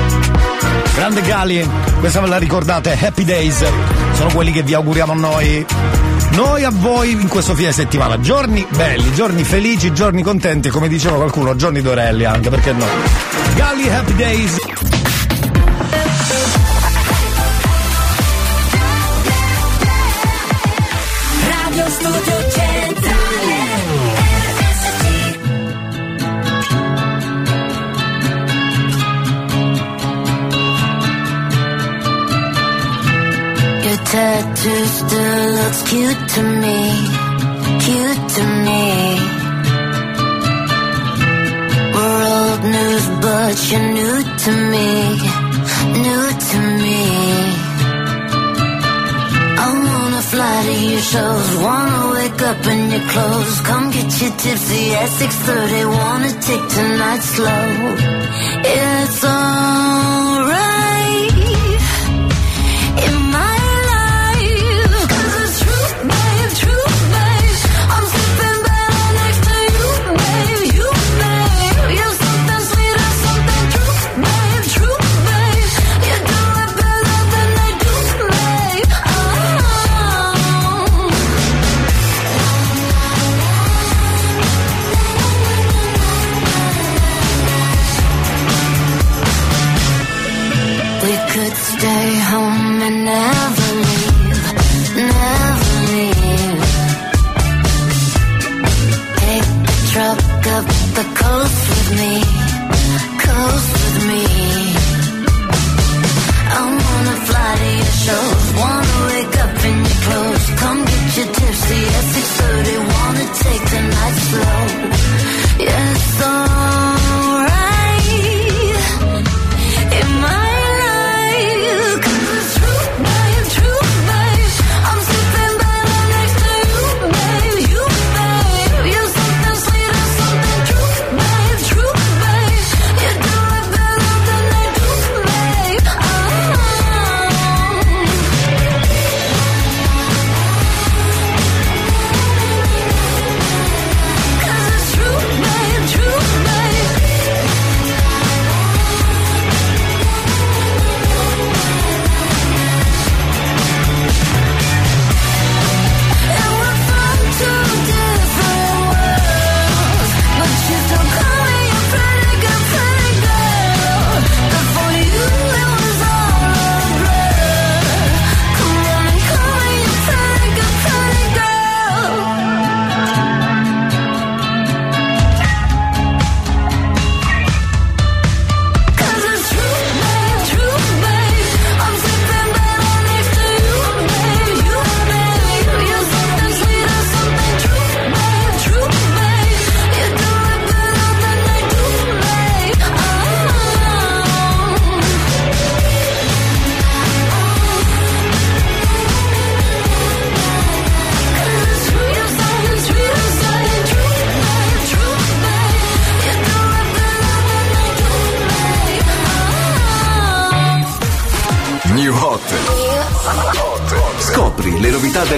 Grande Gali, questa ve la ricordate, Happy Days. Sono quelli che vi auguriamo noi. Noi a voi in questo fine settimana. Giorni belli, giorni felici, giorni contenti, come diceva qualcuno, giorni d'orelli anche, perché no? Gali Happy Days.
Tattoo still looks cute to me, cute to me. We're old news, but you're new to me, new to me. I wanna fly to your shows, wanna wake up in your clothes, come get you tipsy at 6:30, wanna take tonight slow. It's alright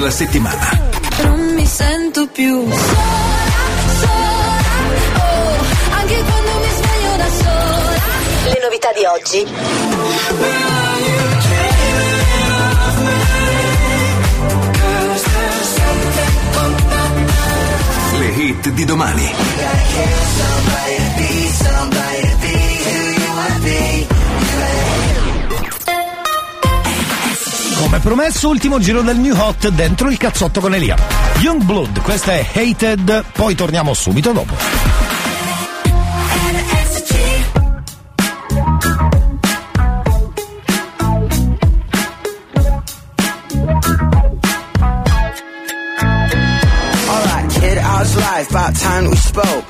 della settimana.
Non mi sento più sola, sola, oh, anche quando mi sveglio da sola.
Le novità di oggi.
Le hit di domani.
Come promesso, ultimo giro del New Hot dentro il cazzotto con Elia. Young Blood, questa è Hated, poi torniamo subito dopo.
Life? About time we spoke.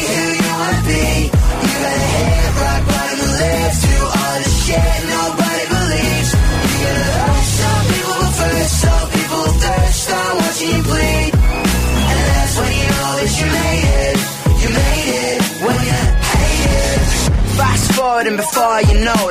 before some people touch. Start watching you bleed, and that's when you know the album's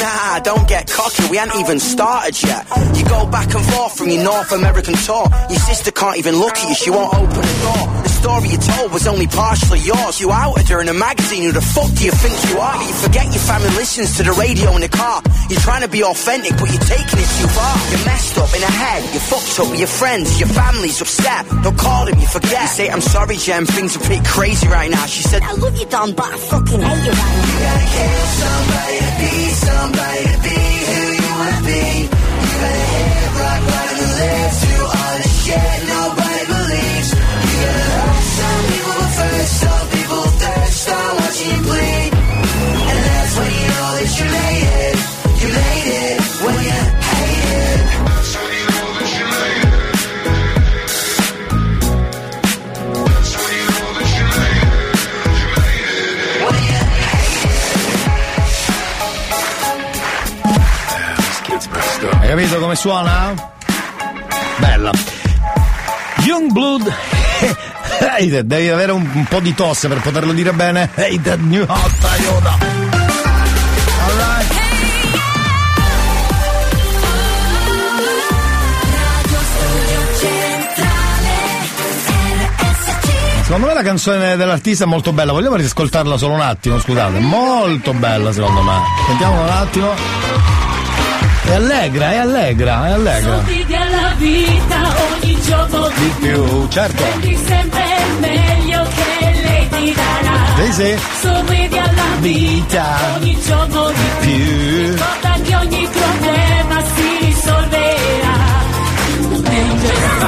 Nah, don't get cocky, we ain't even started yet. You go back and forth from your North American tour. Your sister can't even look at you, she won't open the door. Story you told was only partially yours. You outed her in a magazine, who the fuck do you think you are? You forget your family listens to the radio in the car. You're trying to be authentic, but you're taking it too far. You're messed up in the head, you're fucked up with your friends, your family's upset. Don't call them, you forget. You say, I'm sorry, Jem, things are pretty crazy right now. She said, I love you, Don, but I fucking hate you right now. You gotta kill somebody to be somebody to be who you wanna be. You gotta hit rock bottom and live through all the shit nobody
capito come suona? Bella. Youngblood. Hey, devi avere un, un po' di tosse per poterlo dire bene. That new hot. Alright. Secondo me la canzone dell'artista è molto bella, vogliamo riscoltarla solo un attimo, scusate. Molto bella secondo me. Sentiamo un attimo. È allegra, è allegra, è allegra.
Sorridi alla vita ogni giorno di
Più, certo.
Prendi sempre il meglio che lei ti darà.
Sì, sì.
Sorridi alla vita ogni giorno di
Più.
Ricorda che ogni problema si risolverà. Nel Gesù,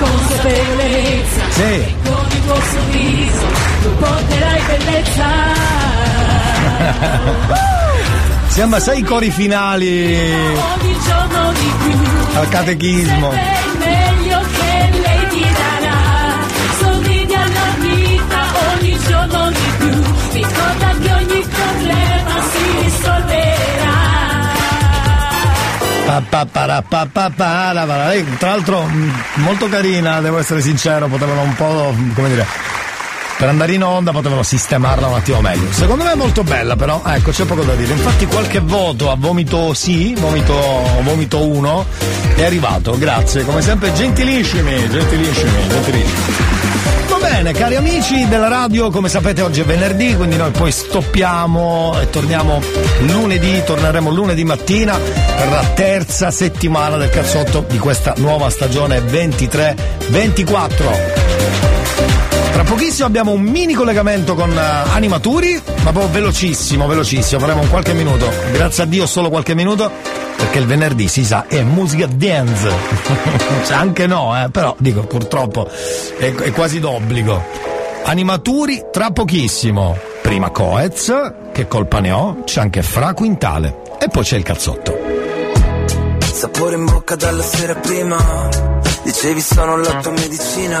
consapevolezza.
Sì.
Con il tuo sorriso tu porterai bellezza.
Sembra sei cori finali
Ogni giorno di più.
al catechismo.
Meglio che lei ti darà. Sorridi alla vita ogni giorno di più. Ricorda che ogni problema si risolverà.
Pa, pa, pa. Lei, Tra l'altro molto carina, devo essere sincero, potevano un po', come dire, per andare in onda potevano sistemarla un attimo meglio. Secondo me è molto bella però, ecco c'è poco da dire. Infatti qualche voto a vomito sì, vomito, vomito 1 è arrivato, grazie, come sempre gentilissimi, gentilissimi, gentilissimi. Va bene, cari amici della radio, come sapete oggi è venerdì, quindi noi poi stoppiamo e torniamo lunedì, torneremo lunedì mattina per la terza settimana del cazzotto di questa nuova stagione 23-24. Tra pochissimo abbiamo un mini collegamento con uh, Animaturi, ma proprio velocissimo, velocissimo, faremo un qualche minuto, grazie a Dio solo qualche minuto, perché il venerdì si sa è musica dance. cioè, anche no, eh, però dico purtroppo è, è quasi d'obbligo. Animaturi tra pochissimo. Prima Coez, che colpa ne ho, c'è anche Fra Quintale e poi c'è il cazzotto.
Sapore in bocca dalla sera prima Dicevi sono la tua medicina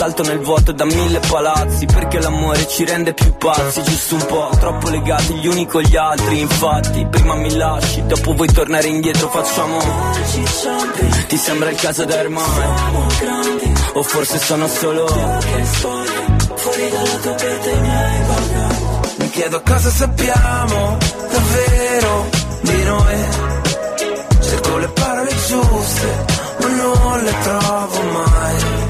Salto nel vuoto da mille palazzi, perché l'amore ci rende più pazzi, giusto un po', troppo legati gli uni con gli altri. Infatti, prima mi lasci, dopo vuoi tornare indietro, facciamo. Ti sembra il caso da ormai? O forse sono solo.
Fuori dalla tua pietra i miei Mi chiedo cosa sappiamo davvero di noi. Cerco le parole giuste, ma non le trovo mai.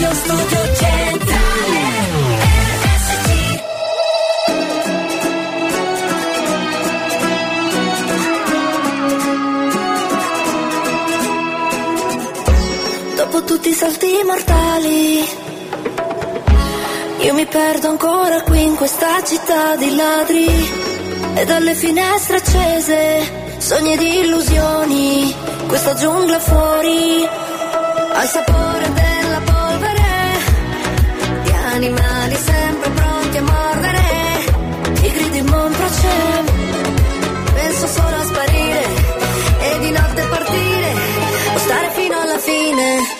Radio Studio Centrale
Dopo tutti i salti mortali Io mi perdo ancora qui in questa città di ladri. E dalle finestre accese Sogni di illusioni Questa giungla fuori Al sapore Di Monproce Penso solo a sparire E di notte partire O stare fino alla fine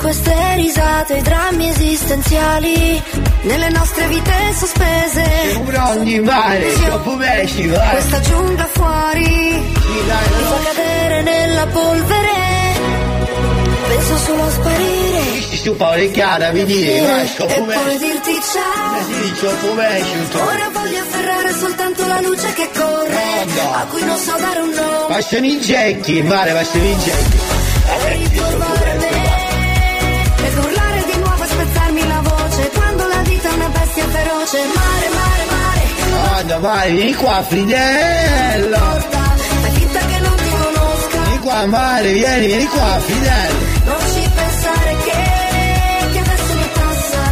queste risate, i drammi esistenziali Nelle nostre vite sospese.
Ogni mare, dopo pesci, vai.
Questa giungla fuori Mi fa cadere nella polvere. Penso solo a sparire.
Tu Paolo Chiara, mi dire,
E poi dirti ciao. Ora voglio afferrare soltanto la luce che corre A cui non so dare un nome
Bastano i gecchi, mare, bastano i gecchi.
Feroce Mare, mare, mare
Guarda, vai, vieni qua, Fridello.
Fai finta che non ti conosca
Vieni qua, mare, vieni, vieni qua, Fridello.
Non ci pensare che Che adesso mi passa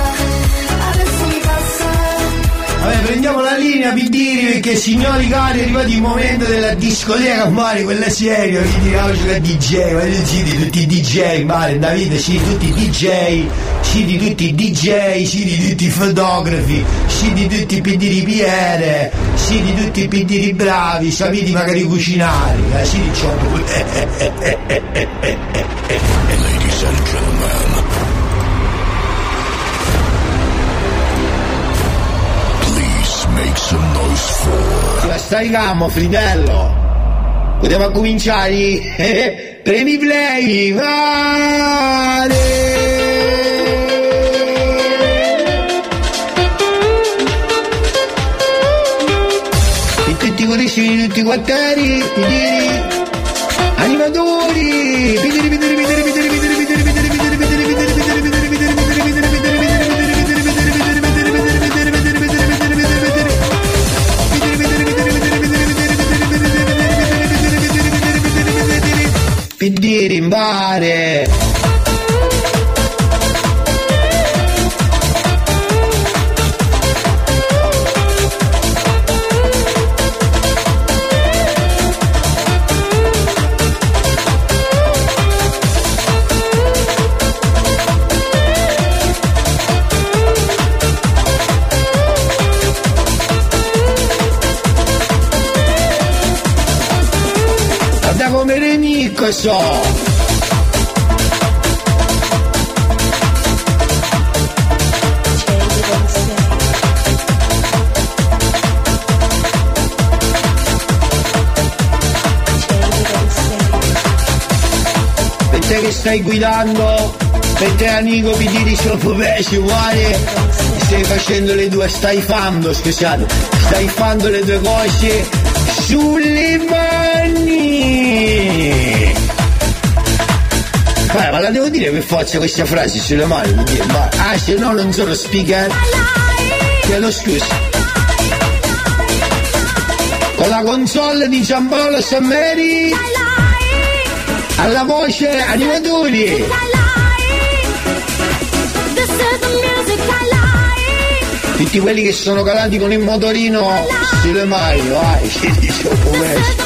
Adesso mi passa
Vabbè, prendiamo la linea Pidiri perché signori cari è arrivato il momento della discoteca mare, quella seria, vi dirò giocare DJ, voglio sì di tutti i DJ, mare, Davide, sì tutti i DJ, sì di tutti i DJ, sì di tutti i fotografi, sì di tutti i pidiri piere, sì di tutti i pidiri bravi, sapete magari cucinare, eh, sì ciò
Ladies and
gentlemen, please make some noise for... La stai calmo, fritello! Potremmo cominciare? Premi play! Vale! Tutti i corici di tutti i quartieri, pitiri, animatori, pitiri, pitiri, pitiri, pitiri, pitiri, pitiri, pitiri, pitiri, pitiri, pitiri, pitiri, pitiri, pitiri, Pitiri in Renicco so. Per te che stai guidando, per te amico mi dici solo pesci uguale, stai facendo le due, stai fando, scusate, stai fando le due cose sulle mani. Ma la devo dire per forza questa frase sulle mani, mi dire, ma- ah se no non sono speaker. Chiedo scusa. Con la console di Giampaolo Sammeri. Alla voce animatori. Tutti quelli che sono calati con il motorino sulle mani, vai, ci dice un po' questo.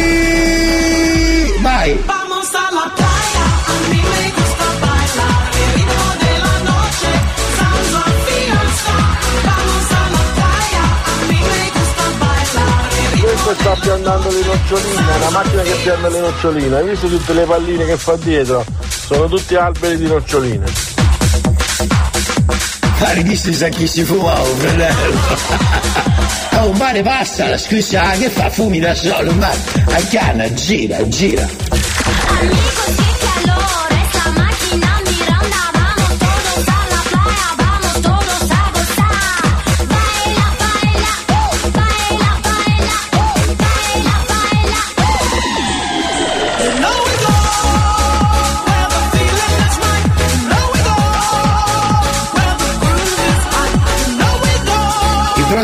Vai.
Vamos a la playa. A mí me gusta bailar el ritmo de la noche, of fiesta. Vamos a la playa. A mí me gusta bailar
Questo sta piantando le noccioline, è una macchina che pianta le noccioline. Hai visto tutte le palline che fa dietro? Sono tutti alberi di noccioline.
Pare chi si sa chi si fumava, fratello. Oh, un mare passa, la scusa, che fa fumi da solo, ma a canna, gira, gira.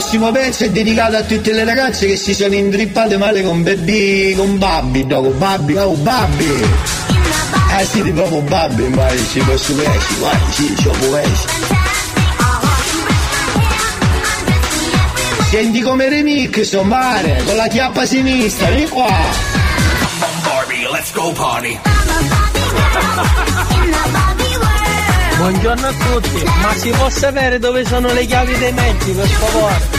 Prossimo pezzo è dedicato a tutte le ragazze che si sono intrippate male con baby, con babbi, no, con babbi, oh babbi. Eh sì, di proprio babbi, ma ci posso pesci, vai, sì, ci può pesci. Senti come remix, mare, con la chiappa sinistra, vieni qua.
Barbie, let's go party.
Buongiorno a tutti, ma si può sapere dove sono le chiavi dei mezzi per favore?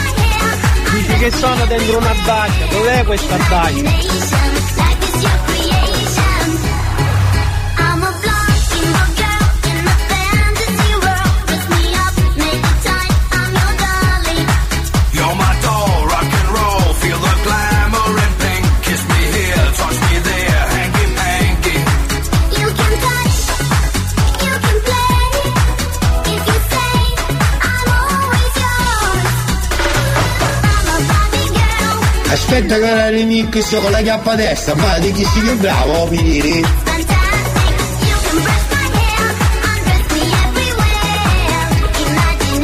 Che sono dentro una baglia, dov'è questa baglia?
aspetta che la remix con la chiappa a destra, ma di chi si più bravo, mi diri?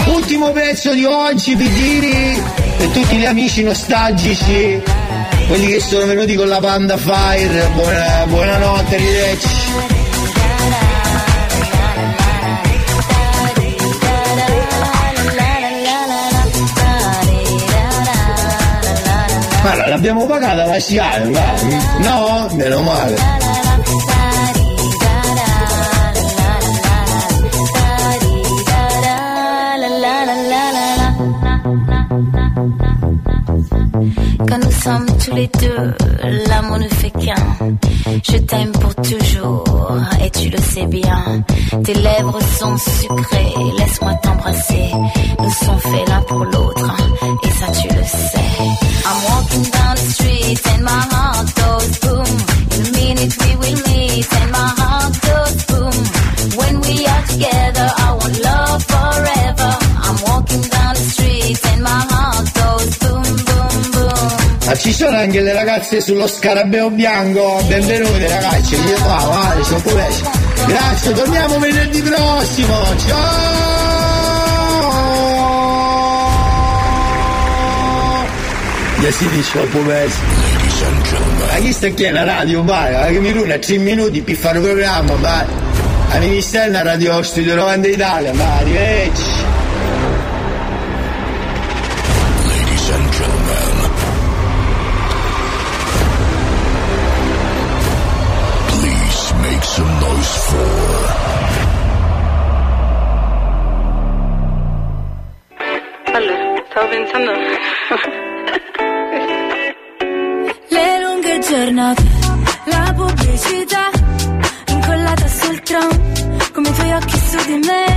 Ultimo pezzo di oggi, Pidiri, per tutti gli amici nostalgici,
quelli che sono venuti con la Panda Fire, buona, buonanotte, arrivederci. Allora, l'abbiamo pagata la sciare, no? Meno male.
les deux, l'amour ne fait qu'un. Je t'aime pour toujours, et tu le sais bien. Tes lèvres sont sucrées, laisse-moi t'embrasser. Nous sommes faits l'un pour l'autre, et ça tu le sais. I'm walking down the street and my heart goes boom. In a minute we will meet and my heart goes boom. When we are together, I want love forever. I'm walking down the street and my heart
Ma ci sono anche le ragazze sullo scarabeo bianco. Benvenute ragazzi, io qua, vale, sono pure. Grazie, torniamo venerdì prossimo. Ciao! E si dice dopo. Ma chi sta qui alla radio, vai, che mi runa 3 minuti per fare un programma, vai. A Ministerna Radio Studio 90 Italia, vai, arrivederci. Amen.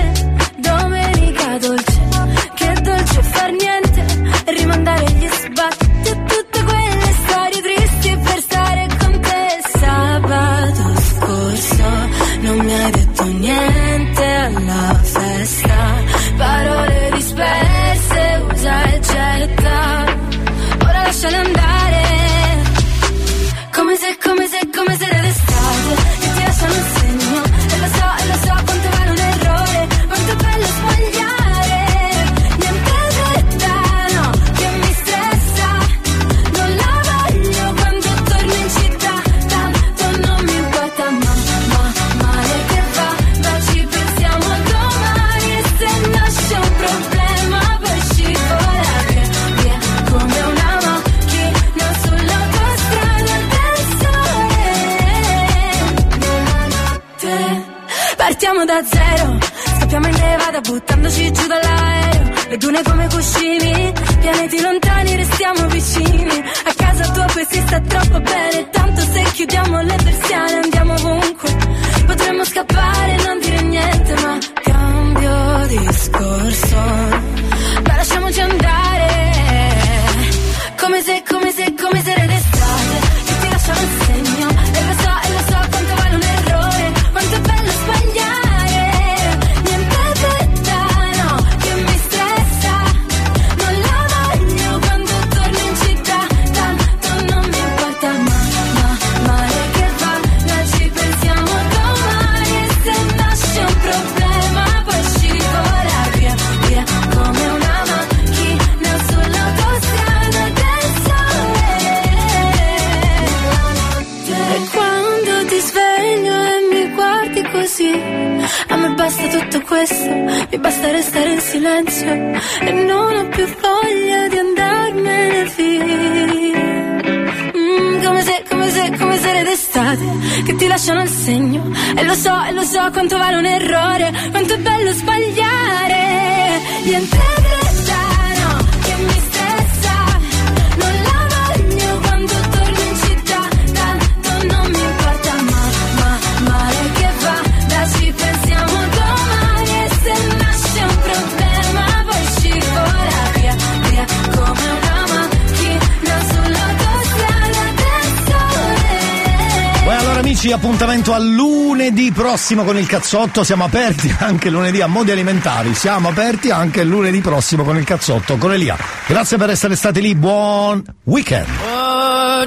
prossimo con il cazzotto siamo aperti anche lunedì a Modi Alimentari. Siamo aperti anche lunedì prossimo con il cazzotto con Elia. Grazie per essere stati lì, buon weekend.
Oh,